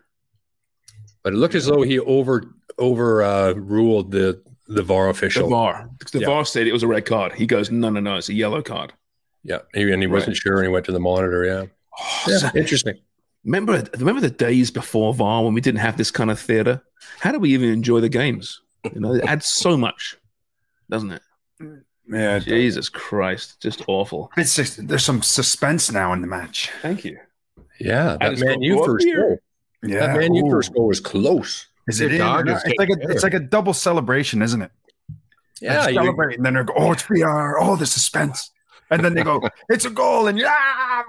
but it looked as though he over over uh, ruled the the VAR The official. VAR. Because the Yeah. VAR said it was a red card. He goes, no, no, no, it's a yellow card. Yeah, he, and he wasn't sure, and he went to the monitor. Yeah, Oh, yeah, so- interesting. Remember, remember the days before VAR when we didn't have this kind of theater? How do we even enjoy the games? You know, it adds so much, doesn't it? Yeah, Jesus Christ, just awful. it's just, there's some suspense now in the match. Thank you. Yeah, that man got U go up first here. goal. Yeah, That man U Ooh. first goal was close. Is it dog is? It's like a it's like a double celebration, isn't it? Yeah, They're you- celebrating, and then they go, "Oh, it's VR! Oh, the suspense!" And then they go, "It's a goal!" And yeah,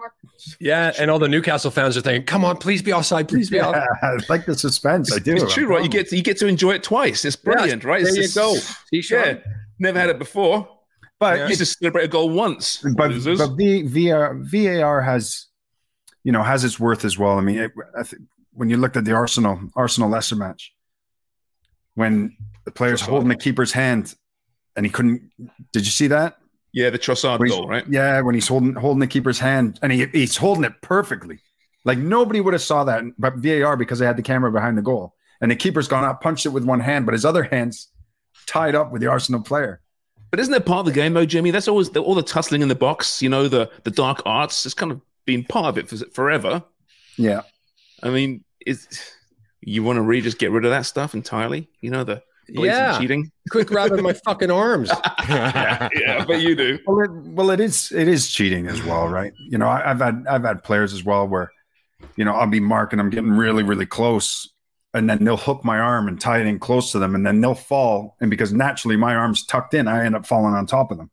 yeah, and all the Newcastle fans are thinking, "Come on, please be offside, please be offside." I like the suspense. I do. It's true, right? You get to, you get to enjoy it twice. It's brilliant, right? There It's you go. just- See, Yeah, never had it before. but You just celebrate a goal once. but, losers. but v, VR, VAR has, you know, has its worth as well. I mean, it, I th- when you looked at the Arsenal Arsenal Leicester match, when the player's holding the keeper's hand, and he couldn't. Did you see that? Yeah, the Trossard goal, right? Yeah, when he's holding holding the keeper's hand, and he, he's holding it perfectly. Like nobody would have saw that, but VAR because they had the camera behind the goal, and the keeper's gone out, punched it with one hand, but his other hand's tied up with the Arsenal player. But isn't that part of the game, though, Jimmy? That's always the, all the tussling in the box. You know, the the dark arts. It's kind of been part of it for, forever. Yeah, I mean, is you want to really just get rid of that stuff entirely? You know, the Yeah. cheating. Quick grabbing my fucking arms. yeah, but you do. well, it, well, it is it is cheating as well, right? You know, I, I've had I've had players as well where, you know, I'll be marking I'm getting really really close, and then they'll hook my arm and tie it in close to them, and then they'll fall, and because naturally my arm's tucked in, I end up falling on top of them,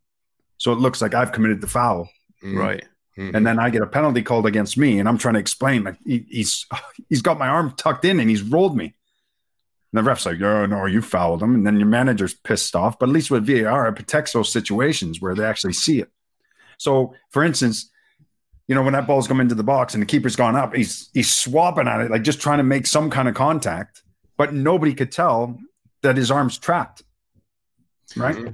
so it looks like I've committed the foul. Right. Mhm. and then I get a penalty called against me, and I'm trying to explain like he, he's he's got my arm tucked in and he's rolled me. And the ref's like, "Oh no, you fouled him," and then your manager's pissed off. But at least with VAR, it protects those situations where they actually see it. So, for instance, you know when that ball's come into the box and the keeper's gone up, he's he's swapping at it, like just trying to make some kind of contact, but nobody could tell that his arm's trapped. Right?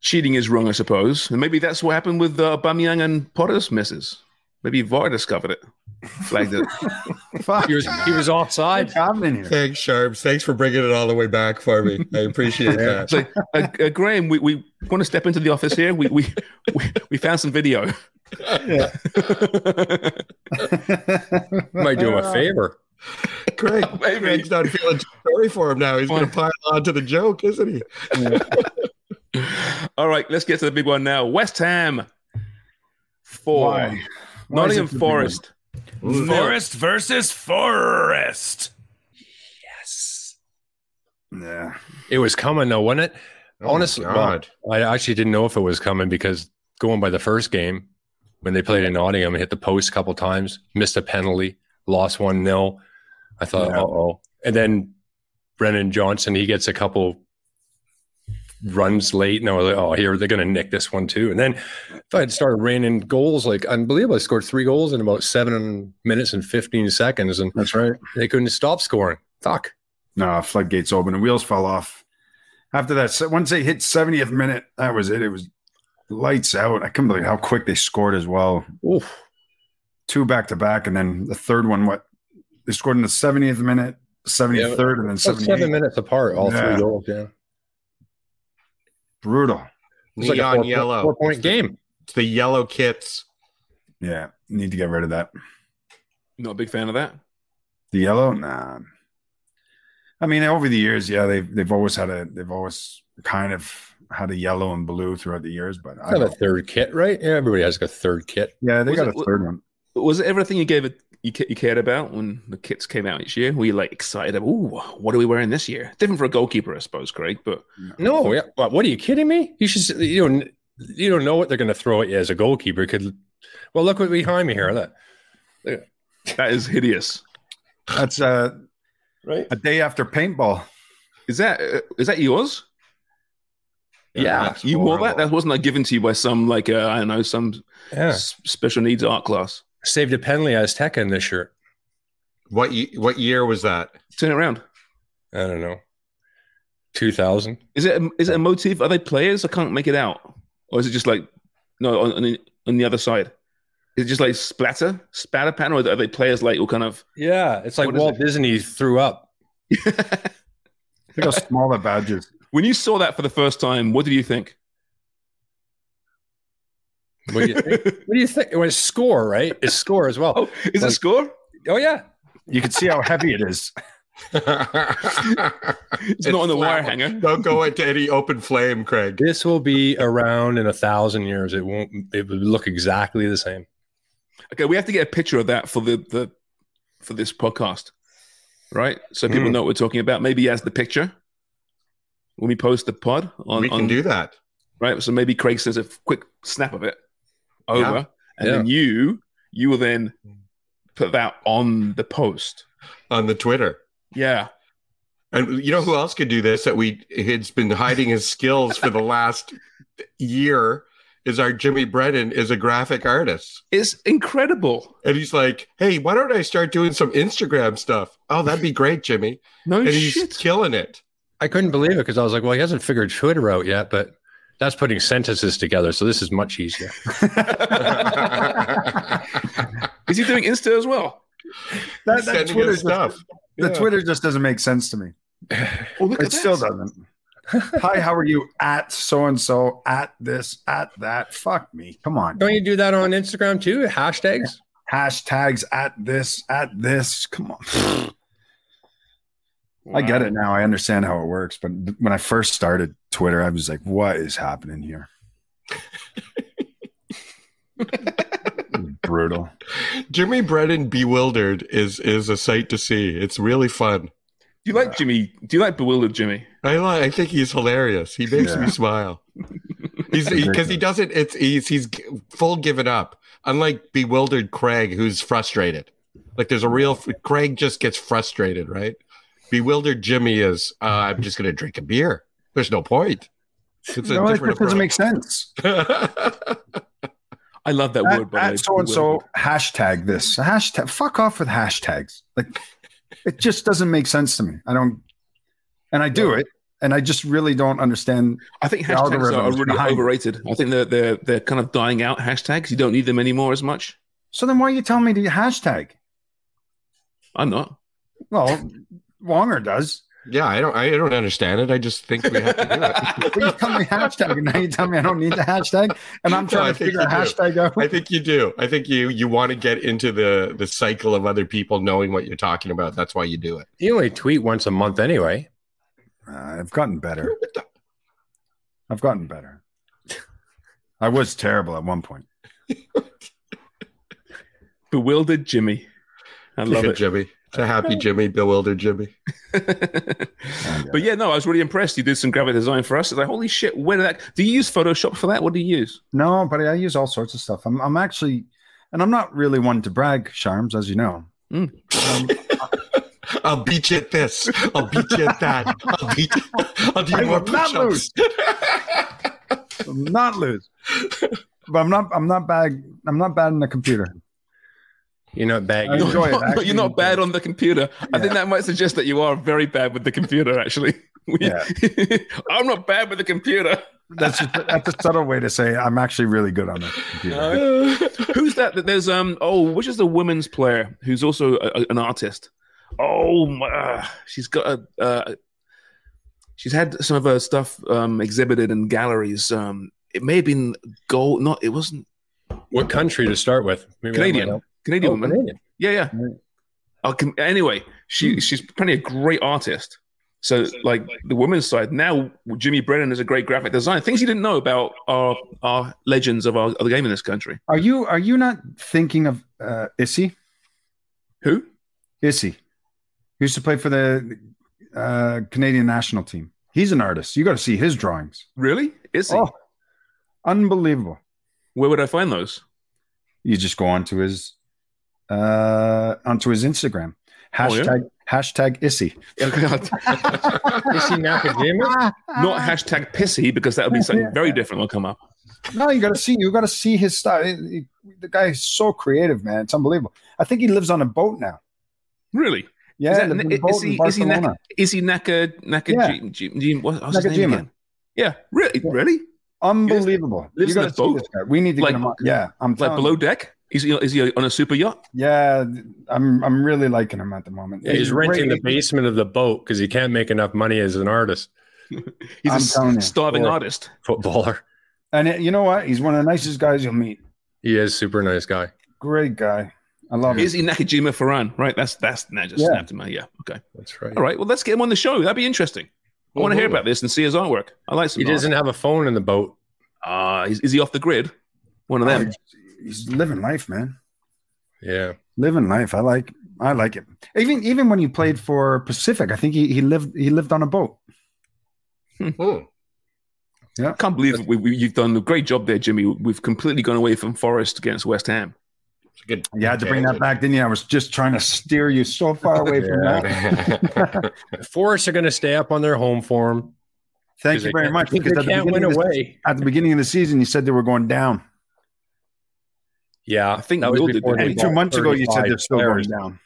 Cheating is wrong, I suppose. And maybe that's what happened with uh, and Potter's misses. Maybe VAR discovered it, flagged it. Fuck. He was he was offside. What's here? Thanks, Sharms. Thanks for bringing it all the way back for me. I appreciate that. So, uh, uh, Graham, we, we want to step into the office here. We we we, we found some video. Yeah. Might do him a favor. Craig, Maybe. Craig's not feeling sorry for him now. He's going to pile on to the joke, isn't he? All right, let's get to the big one now. West Ham four, Why? Why Nottingham it big Forest. Nil. Forest versus Forest. Yes. Yeah. It was coming though, wasn't it? Oh Honestly, God. I actually didn't know if it was coming because going by the first game, when they played in Nottingham, hit the post a couple times, missed a penalty, lost one nil. I thought, Yeah. uh oh. And then Brennan Johnson, he gets a couple runs late, and I was like, oh, here they're going to nick this one too. And then if I had started raining goals, like unbelievable, I scored three goals in about seven minutes and fifteen seconds, and That's right. they couldn't stop scoring. Fuck. No, floodgates open. The wheels fell off. After that, once they hit 70th minute, that was it. It was lights out. I couldn't believe how quick they scored as well. Oof. Two back to back, and then the third one, what they scored in the 70th minute, 73rd, and then About 78th. seven minutes apart, all Yeah. three goals. Yeah. Brutal. It's like a Neon four, yellow. four point It's the- game. It's the yellow kits. Yeah, need to get rid of that. Not a big fan of that. The yellow, nah. I mean, over the years, yeah, they've they've always had a they've always kind of had a yellow and blue throughout the years, but I Have a third kit, right? Yeah, everybody has like a third kit. yeah, they Was got it- a third one. Was it everything you gave it you, you cared about when the kits came out each year? Were you like excited? About, Ooh, what are we wearing this year? Different for a goalkeeper, I suppose, Craig. But No, yeah. What, what are you kidding me? You should. You don't. You don't know what they're going to throw at you as a goalkeeper. Could. Well, look what behind me here. Look. that is hideous. That's uh, Right. a day after paintball. Is that uh, that yours? Yeah. That's You wore that? That wasn't like given to you by some like uh, I don't know some Yeah. s- special needs art class. Saved a penalty as Azteca in this shirt. What ye- what year was that? Turn it around. I don't know. Two thousand. Is it a, is it a motif? Are they players? I can't make it out. Or is it just like no on, on, the, on the other side? Is it just like splatter, spatter pattern, or are they players like all kind of? Yeah, it's like Walt it? Disney threw up. Look how small that badge is. when you saw that for the first time, what did you think? What do you think? what do you think? It was score, right? It's score as well. Oh, is it score? Oh yeah. You can see how heavy it is. It's, not on the wire hanger. Don't go into any open flame, Craig. This will be around in a thousand years. It won't. It will look exactly the same. Okay, we have to get a picture of that for the, the for this podcast, right? So people Hmm. know what we're talking about. Maybe as the picture when we post the pod on. we can on- do that. right. So maybe Craig says a quick snap of it over, Yeah. and Yeah. then you you will then put that on the post. on the Twitter. Yeah, And you know who else could do this? That we has been hiding his skills for the last year. Is our Jimmy Brennan is a graphic artist, it's incredible. and he's like, "Hey, why don't I start doing some Instagram stuff? Oh, that'd be great, Jimmy." No And he's shit. killing it. I couldn't believe it because I was like, well, he hasn't figured Twitter out yet, but that's putting sentences together. So this is much easier. Is he doing Insta as well? That, that Twitter us just- stuff. The Yeah. Twitter just doesn't make sense to me. Oh, look It still that. doesn't. Hi, how are you? At so and so, at this, at that. Fuck me. Come on. Don't you do that on Instagram too? Hashtags? Hashtags at this, at this. Come on. I get it now. I understand how it works. But when I first started Twitter, I was like, what is happening here? Brutal. Jimmy Brennan bewildered is is a sight to see. It's really fun. Do you like Jimmy? Do you like bewildered Jimmy? I like. I think he's hilarious. He makes Yeah. me smile. He's because he doesn't. It's he's he's full given up. Unlike bewildered Craig, who's frustrated. Like there's a real Craig just gets frustrated, right? Bewildered Jimmy is. Uh, I'm just gonna drink a beer. There's no point. It's No, it different just doesn't make sense. I love that word. By the way, At so and so, hashtag this. Hashtag. Fuck off with hashtags. Like, it just doesn't make sense to me. I don't, and I do it, and I just really don't understand. I think hashtags are, are really behind overrated. I think they're they're they're kind of dying out. Hashtags. You don't need them anymore as much. So then, why are you telling me to hashtag? I'm not. Well, Wonger does. yeah, I don't. I don't understand it. I just think we have to do it. You tell me hashtag, and now you tell me I don't need the hashtag, and I'm trying I to think figure a you do. hashtag out. I think you do. I think you you want to get into the the cycle of other people knowing what you're talking about. That's why you do it. You only tweet once a month anyway. Uh, I've gotten better. I've gotten better. I was terrible at one point. Bewildered Jimmy. I love Good it. Jimmy. It's a happy Jimmy, bewildered Jimmy. but yeah, no, I was really impressed. You did some graphic design for us. It's like, holy shit, where did that? Do you use Photoshop for that? What do you use? No, but I use all sorts of stuff. I'm, I'm actually, and I'm not really one to brag, Sharms, as you know. Hmm. Um, I'll beat you at this. I'll beat you at that. I'll beat you. I'll do I more will not push-ups. I'll not lose. But I'm not. I'm not bad. I'm not bad in the computer. You're not bad. I enjoy it. Actually. you're not bad on the computer. I think that might suggest that you are very bad with the computer, actually. Yeah. I'm not bad with the computer. That's just, that's a subtle way to say I'm actually really good on the computer. who's that? that There's um oh, which is the women's player who's also a, a- an artist? Oh, my, uh, she's got a uh, she's had some of her stuff um, exhibited in galleries. Um, it may have been gold. Not. It wasn't What country to start with? Maybe Canadian. Help. Canadian Oh, woman. Canadian. Yeah, yeah. Uh, com- anyway, she she's apparently a great artist. So, like the women's side now, Jimmy Brennan is a great graphic designer. Things you didn't know about our our legends of our of the game in this country. Are you are you not thinking of uh, Issey? Who? Issey. He used to play for the uh, Canadian national team. He's an artist. You got to see his drawings. Really? Is he? Oh, unbelievable. Where would I find those? You just go onto his uh, onto his Instagram. Oh, yeah? Hashtag hashtag Issey. Is he Nakajima? Not hashtag pissy because that would be something very different. Will come up. No, you got to see. You got to see his style. He- he- the guy is so creative, man. It's unbelievable. I think he lives on a boat now. Really? Yeah, Is, that, lives is, he, is he. Naka? Is he Naka? Naka? Yeah. G, G, G, what, what's his name Nakajima. again? Yeah. Really? Really? Unbelievable. Lives you in a boat? We need to Like- get him on. Yeah, I'm Like below you. deck? Is he? Is he on a super yacht? Yeah, I'm I'm really liking him at the moment. Yeah, he's renting the basement of the boat because he can't make enough money as an artist, He's I'm a telling you. starving artist. footballer. And it- you know what? He's one of the nicest guys you'll meet. He is super nice guy. Great guy. I love him. Is he Nakajima Farran? Right. That's that's that just Yeah. snapped in my yeah. Okay. That's right. All right. Well, let's get him on the show. That'd be interesting. I want to hear about this and see his artwork. I like some. He doesn't have a phone in the boat. Ah, is, is he off the grid? One of them. He's, he's living life, man. Yeah. Living life. I like. I like it. Even even when he played for Pacific, I think he, he lived he lived on a boat. Hmm. I can't believe we, we, you've done a great job there, Jimmy. We've completely gone away from Forest against West Ham. Good. You had to bring that back, didn't you? I was just trying to steer you so far away from that. The Forests are going to stay up on their home form. Thank you very can't- much. They Because at the, can't win beginning of away. at the beginning of the season, you said they were going down. Yeah, I think that was all before And two months ago, you said they're still going down.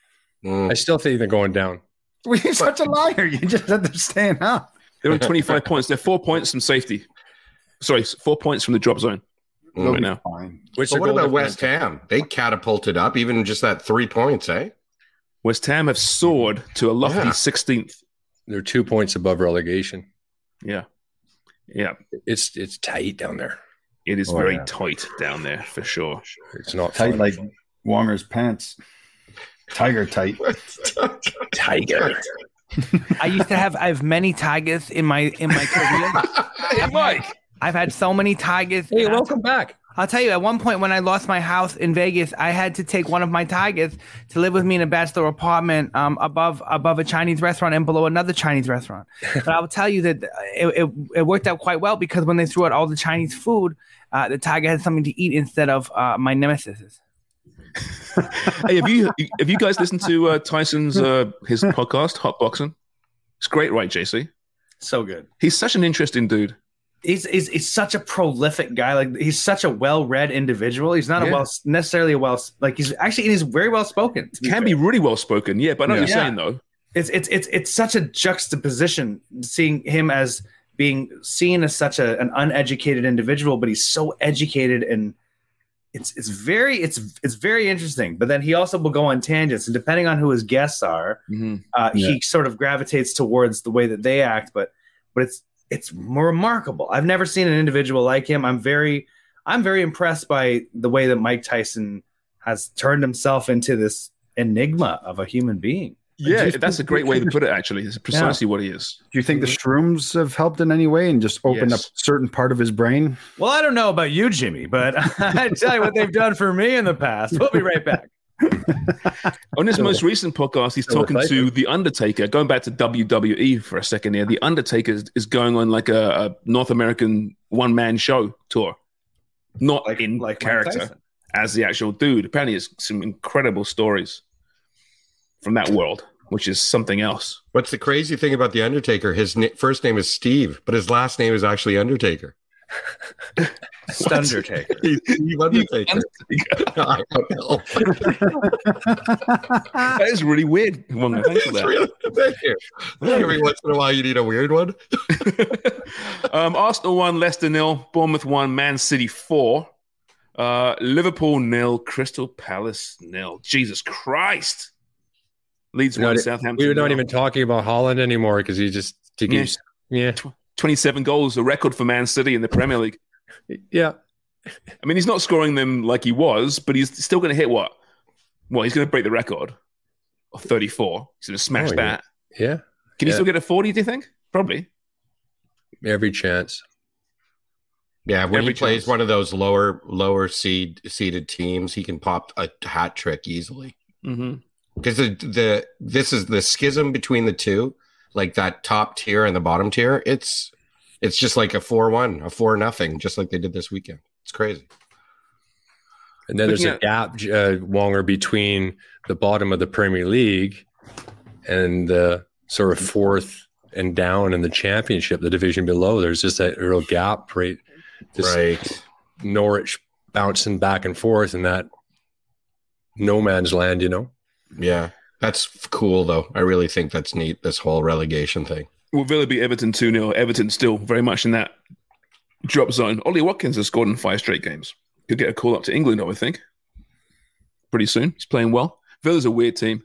Mm. I still think they're going down. Well, You're such a liar. You just said they're staying up. They're on 25 points. They're four points from safety. Sorry, four points from the drop zone Mm. right now. Fine. Which But what about West Ham? They catapulted up, even just that three points, eh? West Ham have soared to a lofty Yeah. 16th. They're two points above relegation. Yeah. Yeah. It's it's tight down there. It is Oh, very yeah. tight down there for sure. It's not Tight fun. like Wonger's pants. Tiger tight. tiger. I used to have I have many tigers in my in my career. Hey, Mike. I've had so many tigers. Hey, and I'll- welcome back. I'll tell you, at one point when I lost my house in Vegas, I had to take one of my tigers to live with me in a bachelor apartment um, above above a Chinese restaurant and below another Chinese restaurant. But I will tell you that it, it, it worked out quite well because when they threw out all the Chinese food, uh, the tiger had something to eat instead of uh, my nemesis. hey, have you have you guys listened to uh, Tyson's uh, his podcast, Hot Boxing? It's great, right, JC? So good. He's such an interesting dude. He's, he's, he's such a prolific guy. Like he's such a well-read individual. He's not Yeah. a well necessarily a well like he's actually he's very well spoken. Can be really well spoken, yeah. But I know what Yeah. you're saying though. it's it's it's it's such a juxtaposition seeing him as being seen as such a, an uneducated individual, but he's so educated and it's it's very it's it's very interesting. But then he also will go on tangents, and depending on who his guests are, uh, he sort of gravitates towards the way that they act. But but it's it's remarkable. I've never seen an individual like him. I'm very I'm very impressed by the way that Mike Tyson has turned himself into this enigma of a human being. Yeah, you that's a great way to put it. Actually, it's precisely what he is. Do you think the mm-hmm. shrooms have helped in any way and just opened Yes. up certain part of his brain? Well, I don't know about you, Jimmy, but I tell you what they've done for me in the past. We'll be right back. On his most recent podcast, he's talking to the Undertaker. Going back to WWE for a second here, the Undertaker is, is going on like a, a North American one man show tour, not Like- in like character as the actual dude. Apparently, it's some incredible stories from that world, which is something else. What's the crazy thing about the Undertaker? His na- first name is Steve, but his last name is actually Undertaker. Stundertaker. He's Steve Undertaker. I don't know. That is really weird. Wonga. Thanks for that. really- Thank you. Every once in a while, you need a weird one. um, Arsenal one, Leicester nil, Bournemouth one, Man City four, uh, Liverpool nil, Crystal Palace nil. Jesus Christ! Leeds one, not- Southampton. We're not nil. even talking about Haaland anymore because he just he Yeah. Yeah. 27 goals, a record for Man City in the Premier League. Yeah. I mean, he's not scoring them like he was, but he's still going to hit what? Well, he's going to break the record of 34. He's going to smash Oh, that. Yeah. Can he still get a 40, do you think? Probably. Every chance. Yeah, when Every he plays one of those lower lower seed seeded teams, he can pop a hat trick easily. Mm-hmm. Because the, the this is the schism between the two, like that top tier and the bottom tier. It's it's just like a four one, a four nothing, just like they did this weekend. It's crazy. And then there's Looking a gap, uh, Wonger, between the bottom of the Premier League and the sort of fourth and down in the championship, the division below. There's just that real gap, right? Just right. Norwich bouncing back and forth in that no man's land, you know? Yeah. That's cool though. I really think that's neat, this whole relegation thing. Will Villa beat Everton 2 0? Everton still very much in that drop zone. Ollie Watkins has scored in five straight games. Could get a call up to England, I would think. Pretty soon. He's playing well. Villa's a weird team.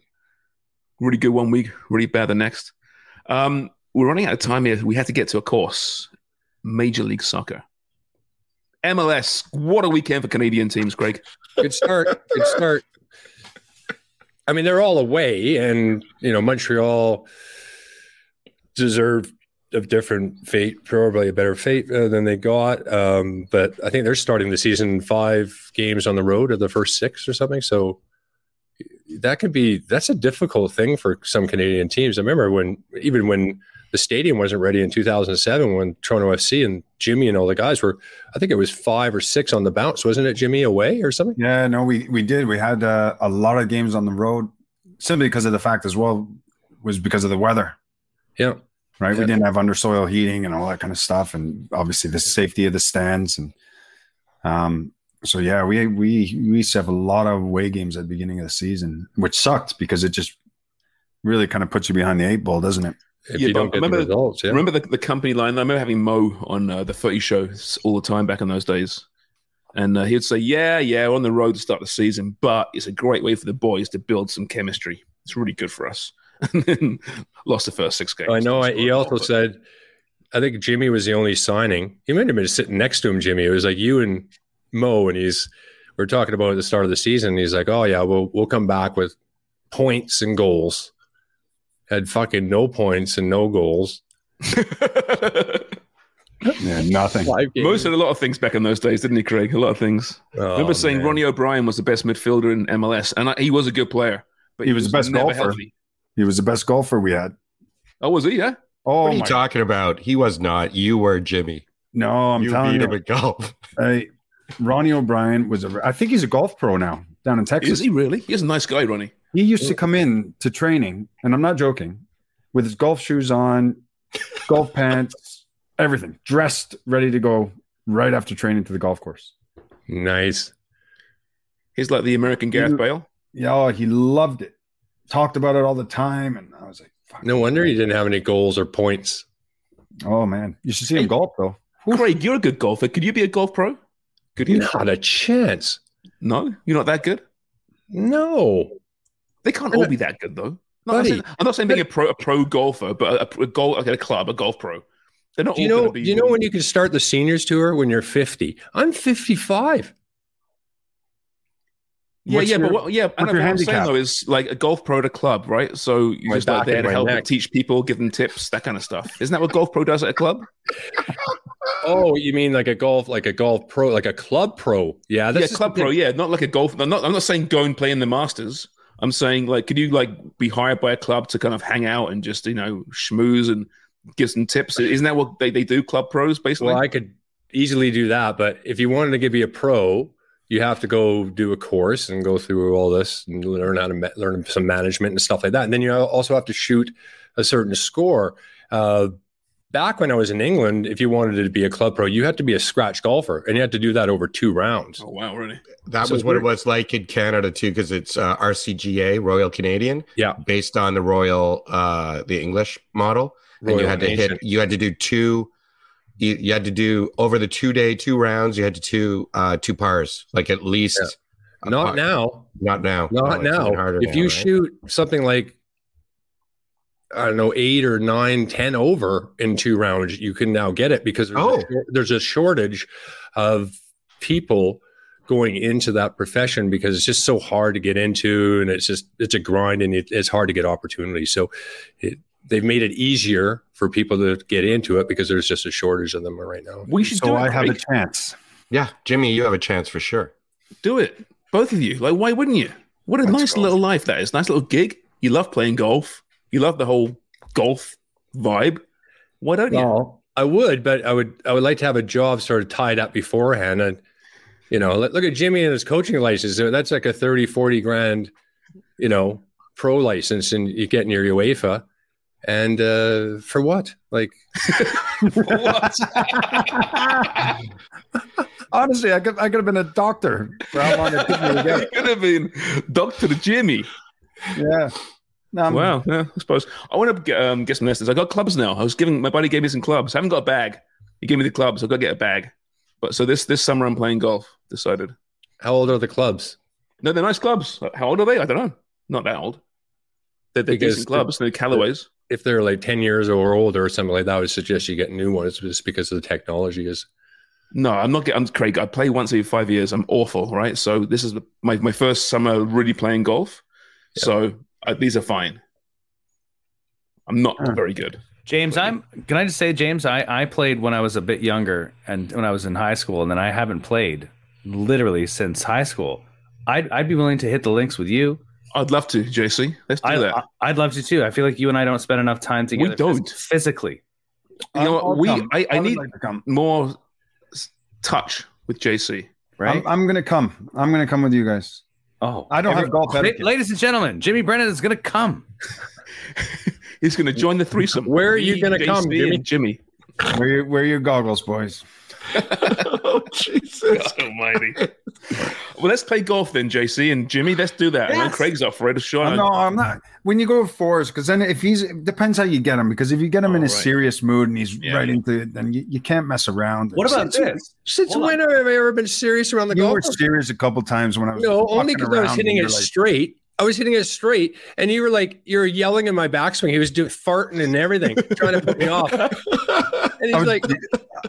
Really good one week, really bad the next. Um, we're running out of time here. We had to get to a course Major League Soccer. MLS. What a weekend for Canadian teams, Craig. Good start. Good start. I mean, they're all away, and you know, Montreal deserve a different fate, probably a better fate uh, than they got. Um, but I think they're starting the season five games on the road of the first six or something. So that could be that's a difficult thing for some Canadian teams. I remember when even when the stadium wasn't ready in 2007 when Toronto FC and Jimmy and all the guys were I think it was 5 or 6 on the bounce wasn't it Jimmy away or something Yeah, no, we we did. We had uh, a lot of games on the road simply because of the fact as well was because of the weather, yeah right? Yeah. We didn't have undersoil heating and all that kind of stuff, and obviously the safety of the stands and um. So yeah, we we we used to have a lot of away games at the beginning of the season, which sucked because it just really kind of puts you behind the eight ball, doesn't it? if Yeah, you don't get remember- the results yeah Remember the, the company line? I remember having Mo on uh, the footy shows all the time back in those days. And uh, he'd say, Yeah, yeah, we're on the road to start the season, but it's a great way for the boys to build some chemistry. It's really good for us. And then lost the first six games. I know I, he also but- said I think Jimmy was the only signing he might have been sitting next to him Jimmy it was like you and Mo and he's we're talking about at the start of the season he's like oh yeah we'll we'll come back with points and goals had fucking no points and no goals Yeah, nothing. Most had a lot of things back in those days, didn't he, Craig? A lot of things. I Oh, remember saying man. Ronnie O'Brien was the best midfielder in MLS, and I, he was a good player. But He was the best golfer. healthy. He was the best golfer we had. Oh, was he? Yeah. Oh what are you my! talking about? He was not. You were Jimmy. no, I'm you telling beat you, him at golf. Hey, Ronnie O'Brien was a. I think he's a golf pro now down in Texas. Is he really? He's a nice guy, Ronnie. He used to come in to training, and I'm not joking, with his golf shoes on, golf pants, everything, dressed, ready to go right after training to the golf course. nice He's like the American Gareth You- Bale. Yeah, oh, he loved it. Talked about it all the time, and I was like, Fuck. no wonder he didn't have any goals or points Oh man, you should see him golf though. Craig, you're a good golfer. Could you be a golf pro? Could you? not a chance No, you're not that good. no They can't all be that good, though. No, I'm, Buddy, saying, I'm not saying being a pro, a pro golfer, but a, a goal like at a club, a golf pro. They're not Do you all know? going to be. Do you know when you can start the seniors tour when you're 50? I'm 55. Yeah, yeah, your- but what, yeah. I know, what's your what I'm saying though is like a golf pro at a club, right? So you My just like there to help neck. teach people, give them tips, that kind of stuff. Isn't that what golf pro does at a club? Oh, you mean like a golf, like a golf pro, like a club pro? Yeah, yeah, club pro. Yeah, not like a golf. I'm not. I'm not saying go and play in the Masters. I'm saying like, could you like be hired by a club to kind of hang out and just you know schmooze and give some tips? Isn't that what they, they do? Club pros basically. Well, I could easily do that, but if you wanted to give me a pro, you have to go do a course and go through all this and learn how to ma- learn some management and stuff like that. And then you also have to shoot a certain score. Uh, back when I was in England, if you wanted to be a club pro, you had to be a scratch golfer, and you had to do that over two rounds. oh wow, really? That So was what we're- it was like in Canada too, because it's uh, RCGA, Royal Canadian, Yeah, based on the Royal, uh, the English model, and you Royal had to hit. You had to do two. You, you had to do over the two day two rounds. You had to two uh, two pars, like at least. a Not par. now. Not now. Not No, now. If now, you right? shoot something like I don't know eight or nine, ten over in two rounds, you can now get it because there's, Oh. a, there's a shortage of people going into that profession because it's just so hard to get into and it's just it's a grind and it, it's hard to get opportunities. So it, they've made it easier for people to get into it because there's just a shortage of them right now. We should So do it. I have a chance. Yeah, Jimmy, you have a chance for sure. do it. Both of you. Like, why wouldn't you? What a nice little life that is. Nice little gig. You love playing golf. You love the whole golf vibe. Why don't you? I would, but I would I would like to have a job sort of tied up beforehand. And you know, look, look at Jimmy and his coaching license. Uh, that's like a 30, 40 grand, you know, pro license and you get in your UEFA. And uh for what? Like Honestly, I could I could have been a doctor for how long it took me to get you it. could have been Dr. Jimmy. Yeah. No, I'm- Wow. Yeah, I suppose. I want to get, um, get some lessons. I got clubs now. I was giving, my buddy gave me some clubs. I haven't got a bag. He gave me the clubs. I've got to get a bag. But so this this summer I'm playing golf, decided. how old are the clubs? No, they're nice clubs. How old are they? I don't know. Not that old. They're, they're decent clubs. They're Callaways. If they're like 10 years or older or something like that, I would suggest you get new ones just because of the technology is No, I'm not. get- I'm Craig. I play once every five years. I'm awful, right? So this is my my first summer really playing golf. So uh, these are fine. I'm not Huh. very good. James, I'm. Can I just say, James, I I played when I was a bit younger and when I was in high school, and then I haven't played literally since high school. I'd I'd be willing to hit the links with you. I'd love to, JC. Let's do I, that. I, would love to too. I feel like you and I don't spend enough time together. We don't. phys- physically. you know I'll? We come. I, I would need like to come. more touch with JC. Right? I'm, I'm gonna come. I'm gonna come with you guys. oh, I don't have every- golf La- etiquette. Ladies and gentlemen, Jimmy Brennan is going to come. He's going to join the threesome. Where are you gonna JC, come, Jimmy? and Jimmy. Wear your wear your goggles, boys. oh, Jesus. Oh, Almighty. Well, let's play golf then, JC and Jimmy. Let's do that. And then Craig's off for a shot. no, I'm not. When you go with fours, because then if he's it depends how you get him. Because if you get him in Oh, a right. serious mood and he's Yeah. right into it, then you, you can't mess around. What about this? since Hold on. when have I ever been serious around the you golf? were course? serious a couple times when I was No, only because I was hitting it like, straight. I was hitting it straight, and you were like, you were yelling in my backswing. He was doing farting and everything, trying to put me off. And I he's was- like,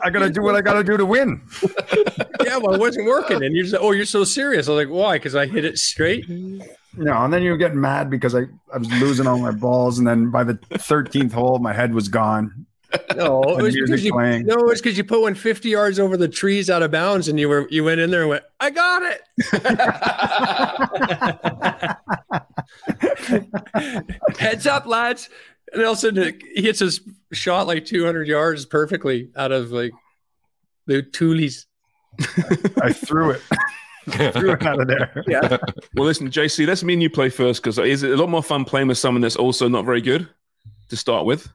I gotta do what I gotta do to win. "Yeah, well, it wasn't working." And you're just, "Oh, you're so serious." I was like, "Why?" Because I hit it straight. No, and then you get mad because I, I was losing all my balls, and then by the thirteenth hole, my head was gone. No, it was because you. playing. No, it was because you put one 50 yards over the trees out of bounds, and you were you went in there and went, "I got it." Heads up, lads! And all of a sudden, he hits his shot like 200 yards perfectly out of like the toolies. I threw it, threw it out of there. Yeah. Well, listen, JC, let's me and you play first because is it a lot more fun playing with someone that's also not very good to start with?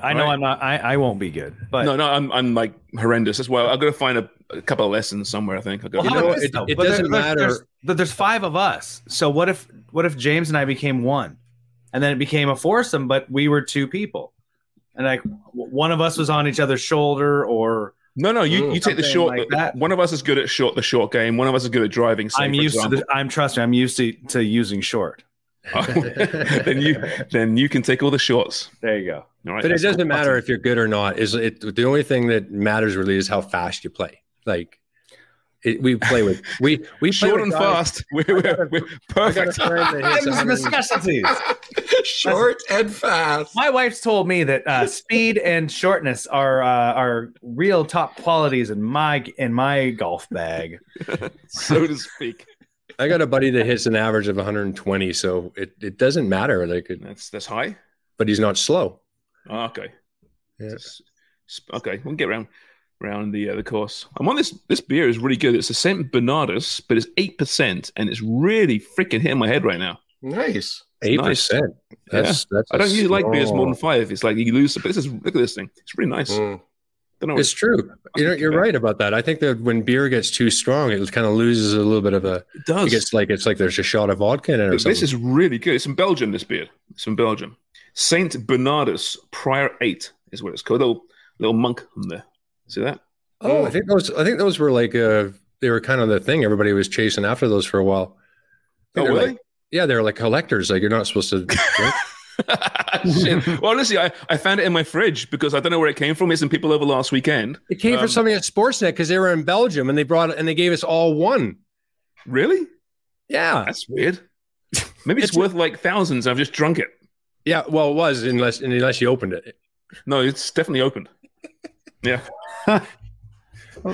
I know Right. I'm not. I, I won't be good. But no, no, I'm, I'm like horrendous as well. I've got to find a, a couple of lessons somewhere. I think I've got Well, to how know, it- it doesn't there's- matter. There's, but there's five of us. So what if what if James and I became one, and then it became a foursome, but we were two people, and like one of us was on each other's shoulder, or No, no, you, you take the short. like that. One of us is good at short the short game. One of us is good at driving. say, I'm for used to. The, I'm trust me. I'm used to to using short. Then you then you can take all the shorts. There you go. All right, But it doesn't cool. matter if you're good or not. Is it the only thing that matters really is how fast you play. Like it, we play with we we play short with and guys- fast. We're, we're, we're I got a perfect. friend that hits 100 necessities. Short and fast. My wife's told me that uh, speed and shortness are uh, are real top qualities in my in my golf bag. so to speak. I got a buddy that hits an average of 120, so it, it doesn't matter. Like, it, That's that's high. but he's not slow. Oh, okay. Yeah. S- s- Okay, we'll get around around the uh, the course. I'm on this. This beer is really good. It's a Saint Bernardus, but it's eight percent, and it's really freaking hitting my head right now. Nice. Eight nice. percent. That's that's. I a don't usually like beers more than five. It's like you lose, but this is look at this thing. It's really nice. Mm. It's true. You know, you're right about that. I think that when beer gets too strong, it kind of loses a little bit of a. it It gets like it's like there's a shot of vodka in it or This something. is really good. It's from Belgium. This beer. It's from Belgium. Saint Bernardus Prior Eight is what it's called. Little little monk on there. See that? oh, I think those. I think those were like uh, they were kind of the thing. Everybody was chasing after those for a while. Oh, think they're really? yeah, they're like collectors. Like you're not supposed to. Well, honestly, I, I found it in my fridge because I don't know where it came from. It's some people over last weekend. It came Um, from something at Sportsnet because they were in Belgium and they brought it and they gave us all one. Really? Yeah. That's weird. Maybe it's, It's- worth like thousands. I've just drunk it. Yeah. Well, it was unless unless you opened it. No, it's definitely opened. Yeah.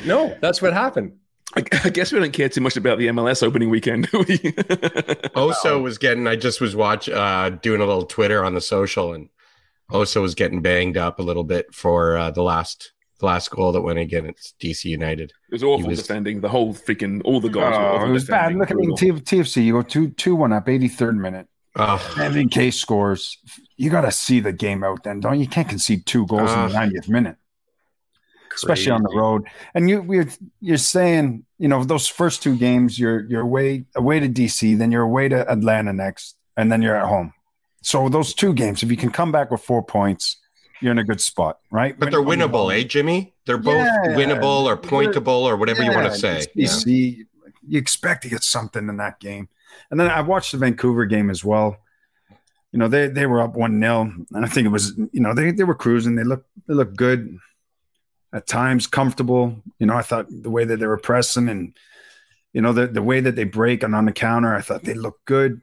No, that's what happened. I, I guess we don't care too much about the MLS opening weekend, do we? Oso was getting. I just was watch uh, doing a little Twitter on the social, and Oso was getting banged up a little bit for uh, the last the last goal that went against DC United. It was awful He was- defending the whole freaking all the goals. Oh, awful it was bad. Look at me, TFC. You go two two one up, eighty third minute. Oh, And in case scores, you got to see the game out. Then don't you? Can't concede two goals in Ah. the ninetieth minute, especially on the road. And you we're you're saying you know those first two games, you're you're away away to DC, then you're away to Atlanta next, and then you're at home. So those two games, if you can come back with four points, you're in a good spot, right? but they're winnable, eh, Jimmy? They're both Yeah. winnable or pointable or whatever you want to say. You Yeah. see, you expect to get something in that game. And then I watched the Vancouver game as well. You know, they they were up one 0 and I think it was you know they they were cruising. They looked they looked good at times, comfortable. You know, I thought the way that they were pressing and you know the the way that they break and on the counter, I thought they looked good.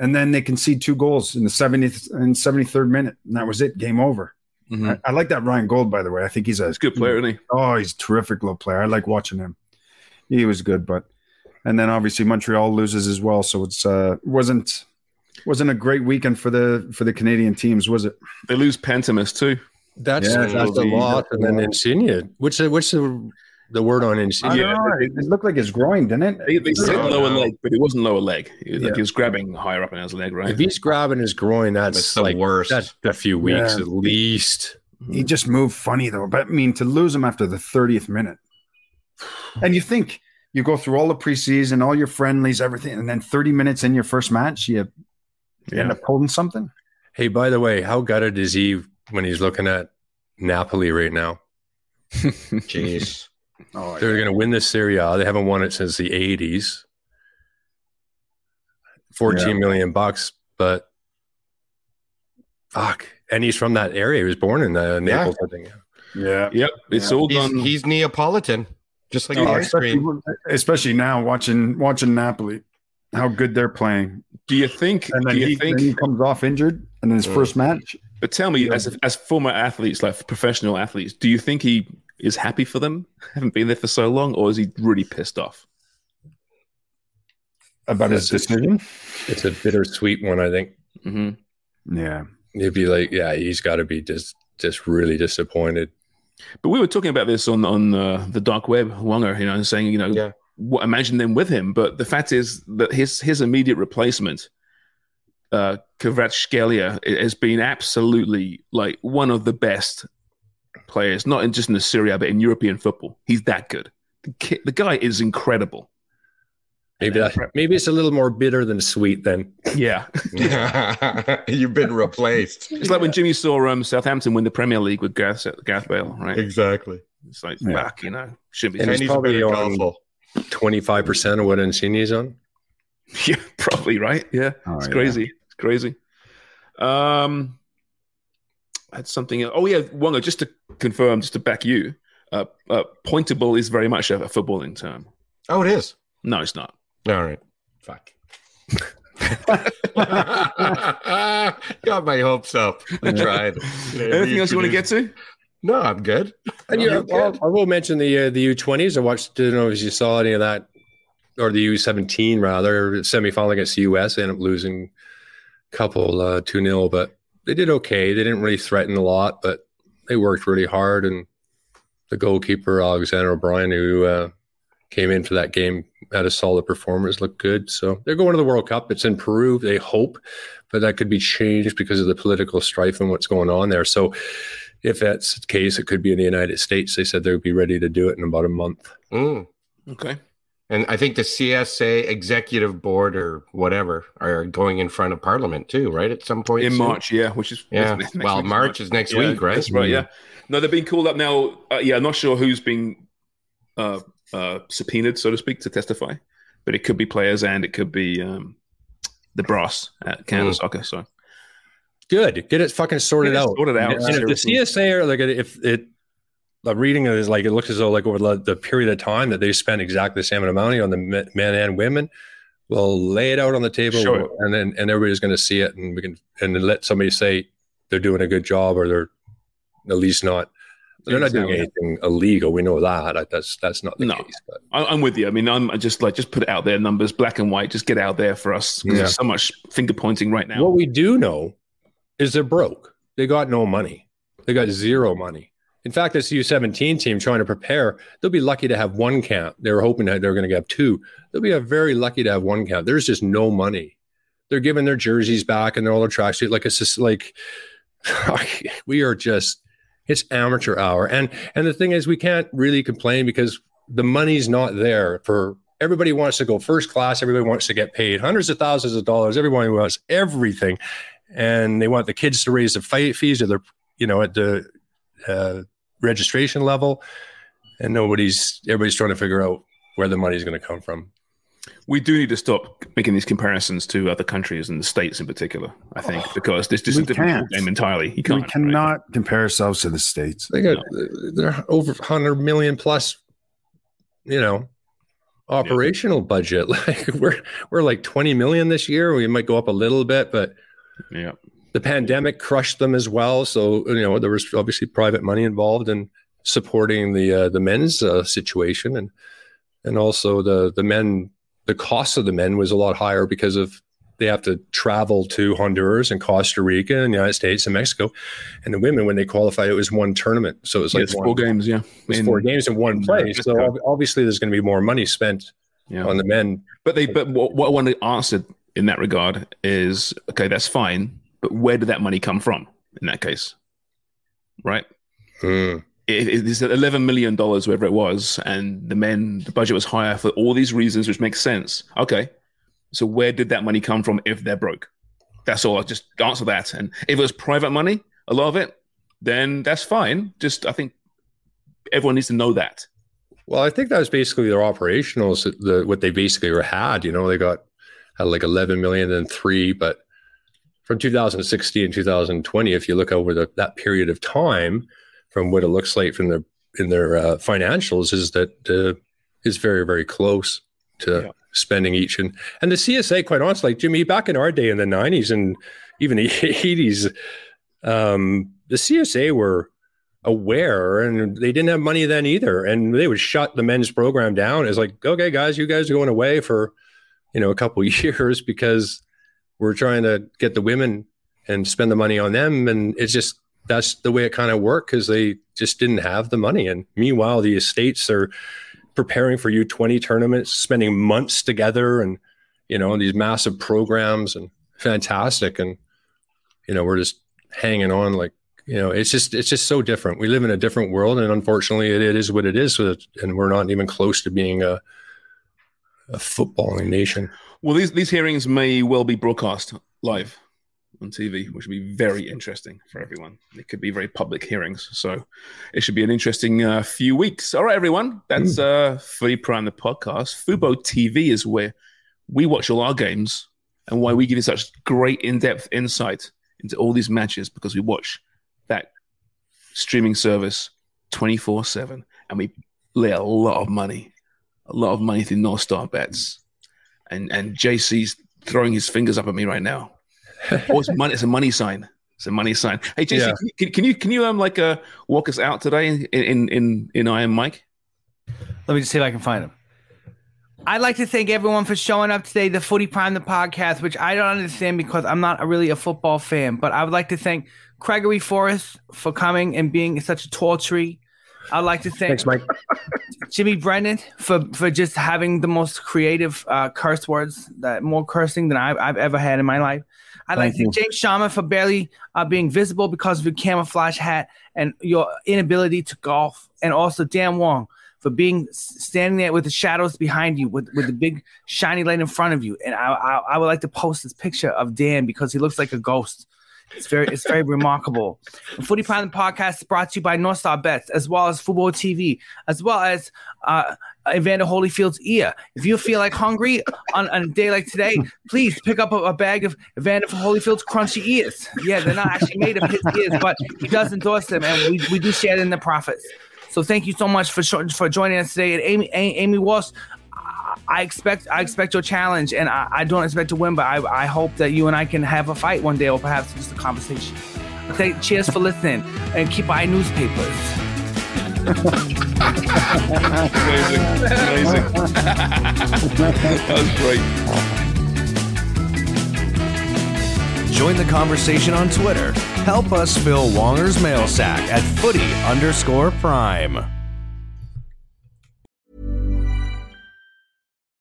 And then they concede two goals in the 70th and 73rd minute, and that was it. Game over. Mhm. I, I like that Ryan Gauld, by the way. I think he's a He's a good player, isn't he? Oh, he's a terrific little player. I like watching him. He was good, but and then obviously Montreal loses as well, so it's uh wasn't wasn't a great weekend for the for the Canadian teams, was it? They lose Pantomus too. That's Yeah, that's a the- lot. And then Insigne. What's the what's the the word on I Insigne? It, it looked like his groin, didn't it? They, they said Oh, lower no. leg, but it wasn't lower leg. It was, like he was grabbing higher up in his leg, right? If he's grabbing his groin, that's It's the like worst. That's a few weeks Yeah. at least. He just moved funny though. But I mean, to lose him after the 30th minute, and you think you go through all the preseason, all your friendlies, everything, and then 30 minutes in your first match, you, you end up holding something. Hey, by the way, how gutted is he when he's looking at Napoli right now? Jeez. Oh, They're going to win this Serie A. They haven't won it since the '80s. Fourteen million bucks, but fuck. And he's from that area. He was born in uh, Naples, I think. yeah. Yep, it's Yeah. all He's, done. he's Neapolitan, just like Oh, the ice especially, cream. especially now watching watching Napoli, how good they're playing. do you think? And then, Do you he, think? then he comes off injured in his Mm. first match. But tell me, as as former athletes, like professional athletes, do you think he is happy for them? Haven't been there for so long, or is he really pissed off? About his decision. It's a bittersweet one, I think. hmm Yeah. He'd be like, yeah, he's got to be just just really disappointed. But we were talking about this on on uh, the dark web, Wonger, you know, and saying, you know, Yeah. what, imagine them with him. But the fact is that his his immediate replacement, uh, Kvaratskhelia, has been absolutely like one of the best players, not in just in the Serie A, but in European football. He's that good. The, ki- the guy is incredible. Maybe that, maybe it's a little more bitter than sweet. Then Yeah, You've been replaced. it's like when Jimmy saw um, Southampton win the Premier League with Gareth, Gareth Bale, right? Exactly. It's like Yeah. fuck, you know, should be. And And he's he's probably on- twenty five percent of what Insigne's on. Yeah, probably right. Yeah, Oh, it's yeah. crazy. It's crazy. Um, I had something. Oh yeah, Wonga. Just to confirm, just to back you, uh, uh, pointable is very much a, a footballing term. Oh, it is. No, it's not. All right. Fuck. Got my hopes up. I tried. Anything else you want to get to? No, I'm good. And yeah, I'm good. I will mention the uh, the U twenties. I watched. Didn't know if you saw any of that, or the U seventeen rather semifinal against the US. They ended up losing a couple uh, two 0 but they did okay. They didn't really threaten a lot, but they worked really hard. And the goalkeeper Alexander O'Brien, who uh, came into that game, had a solid performance. Looked good. So they're going to the World Cup. It's in Peru. They hope, but that could be changed because of the political strife and what's going on there. So if that's the case, it could be in the United States. They said they would be ready to do it in about a month. Mm. Okay. And I think the CSA executive board or whatever are going in front of Parliament too, right? At some point In soon? March, yeah, which is Yeah. next week, well, March is next Yeah, week, right? That's right. Yeah. No, they're being called up now. Uh, yeah, I'm not sure who's being uh, uh, subpoenaed, so to speak, to testify, but it could be players and it could be um, the brass at Canada Mm. Soccer. So Good. Get it fucking sorted Get it out. sorted out, And if the. CSA are like if it I'm reading it is like it looks as though like over the, the period of time that they spent exactly the same amount of money on the men and women. we'll lay it out on the table, it. and then and everybody's going to see it, and we can and let somebody say they're doing a good job, or they're at least not. They're not doing anything illegal. We know that. Like, That's that's not the No. case. But I'm with you. I mean, I'm I just like just put it out there, numbers, black and white. Just get out there for us because Yeah. there's so much finger pointing right now. What we do know is they're broke. They got no money. They got zero money. In fact, this U17 team trying to prepare, they'll be lucky to have one camp. They were hoping that they were going to get two. They'll be very lucky to have one camp. There's just no money. They're giving their jerseys back and all their tracksuit. Like it's just like we are just it's amateur hour. And and the thing is, we can't really complain because the money's not there for everybody wants to go first class. Everybody wants to get paid hundreds of thousands of dollars. Everyone wants everything, and they want the kids to raise the fi- fees of their, you know, at the uh, registration level, and nobody's everybody's trying to figure out where the money's going to come from. we do need to stop making these comparisons to other countries and the states in particular. I think because this, this is We a different game entirely. You we can't. right? cannot compare ourselves to the states. They got they're over hundred million plus, you know, operational budget. Like we're we're like twenty million this year. We might go up a little bit, but Yeah. The pandemic crushed them as well. So you know there was obviously private money involved in supporting the uh, the men's uh, situation, and and also the the men the cost of the men was a lot higher because of they have to travel to Honduras and Costa Rica and the United States and Mexico, and the women when they qualified it was one tournament, so it was Yeah, like it's one, four games. Yeah. it four games in one place. So obviously there's going to be more money spent Yeah. on the men. But they, but what, what I want to answer in that regard is okay, that's fine. But where did that money come from in that case? Right? Hmm. It, it is eleven million dollars, wherever it was, and the men, the budget was higher for all these reasons, which makes sense. Okay, so where did that money come from if they're broke? That's all. I just answer that. And if it was private money, a lot of it, then that's fine. Just I think everyone needs to know that. Well, I think that was basically their operationals, the what they basically were had. You know, they got had like 11 million and three, but from 2016 and 2020, if you look over the, that period of time, from what it looks like from their in their uh, financials, is that uh, is very very close to Yeah. spending each and and the CSA, quite honestly, like Jimmy, back in our day in the 90s and even the 80s, um, the CSA were aware and they didn't have money then either and they would shut the men's program down it's like okay guys you guys are going away for you know a couple years because we're trying to get the women and spend the money on them. And it's just that's the way it kind of worked because they just didn't have the money. And meanwhile the estates are preparing for u20 tournaments spending months together and you know these massive programs and fantastic. And you know we're just hanging on like you know it's just it's just so different. We live in a different world and unfortunately it, it is what it is and we're not even close to being a a footballing nation Well, these these hearings may well be broadcast live on TV, which would be very interesting for everyone. It could be very public hearings, so it should be an interesting uh, few weeks. All right, everyone, that's uh, Footy Prime the podcast. Fubo TV is where we watch all our games and why we give you such great in-depth insight into all these matches because we watch that streaming service 24-7 and we lay a lot of money a lot of money through north star bets and and jc's throwing his fingers up at me right now oh it's money it's a money sign it's a money sign hey jc Yeah. can, can, can you can you um like uh walk us out today in in in, in i am mike Let me just see if I can find him. I'd like to thank everyone for showing up today, the Footy Prime, the podcast, which I don't understand because I'm not a, really a football fan. But I would like to thank Gregory Forrest for coming and being such a tall tree. I'd like to thank thanks mike Jimmy Brennan for, for just having the most creative uh, curse words, that more cursing than I've, I've ever had in my life. I'd like to thank James Sharman for barely uh, being visible because of your camouflage hat and your inability to golf, and also Dan Wong for being standing there with the shadows behind you, with, with the big shiny light in front of you. And I, I, I would like to post this picture of Dan because he looks like a ghost. It's very it's very remarkable. The Footy Prime podcast is brought to you by North Star Bets, as well as Football TV, as well as uh, Evander Holyfield's ear. If you feel like hungry on, on a day like today, please pick up a, a bag of Evander Holyfield's crunchy ears. Yeah, they're not actually made of his ears, but he does endorse them, and we, we do share in the profits. So thank you so much for for joining us today. And Amy Amy Walsh, I expect I expect your challenge, and I, I don't expect to win, but I, I hope that you and I can have a fight one day, or perhaps just a conversation. Okay, cheers for listening, and keep buying newspapers. Amazing. Amazing. that was great. Join the conversation on Twitter. Help us fill Wonger's mail sack at footy underscore prime.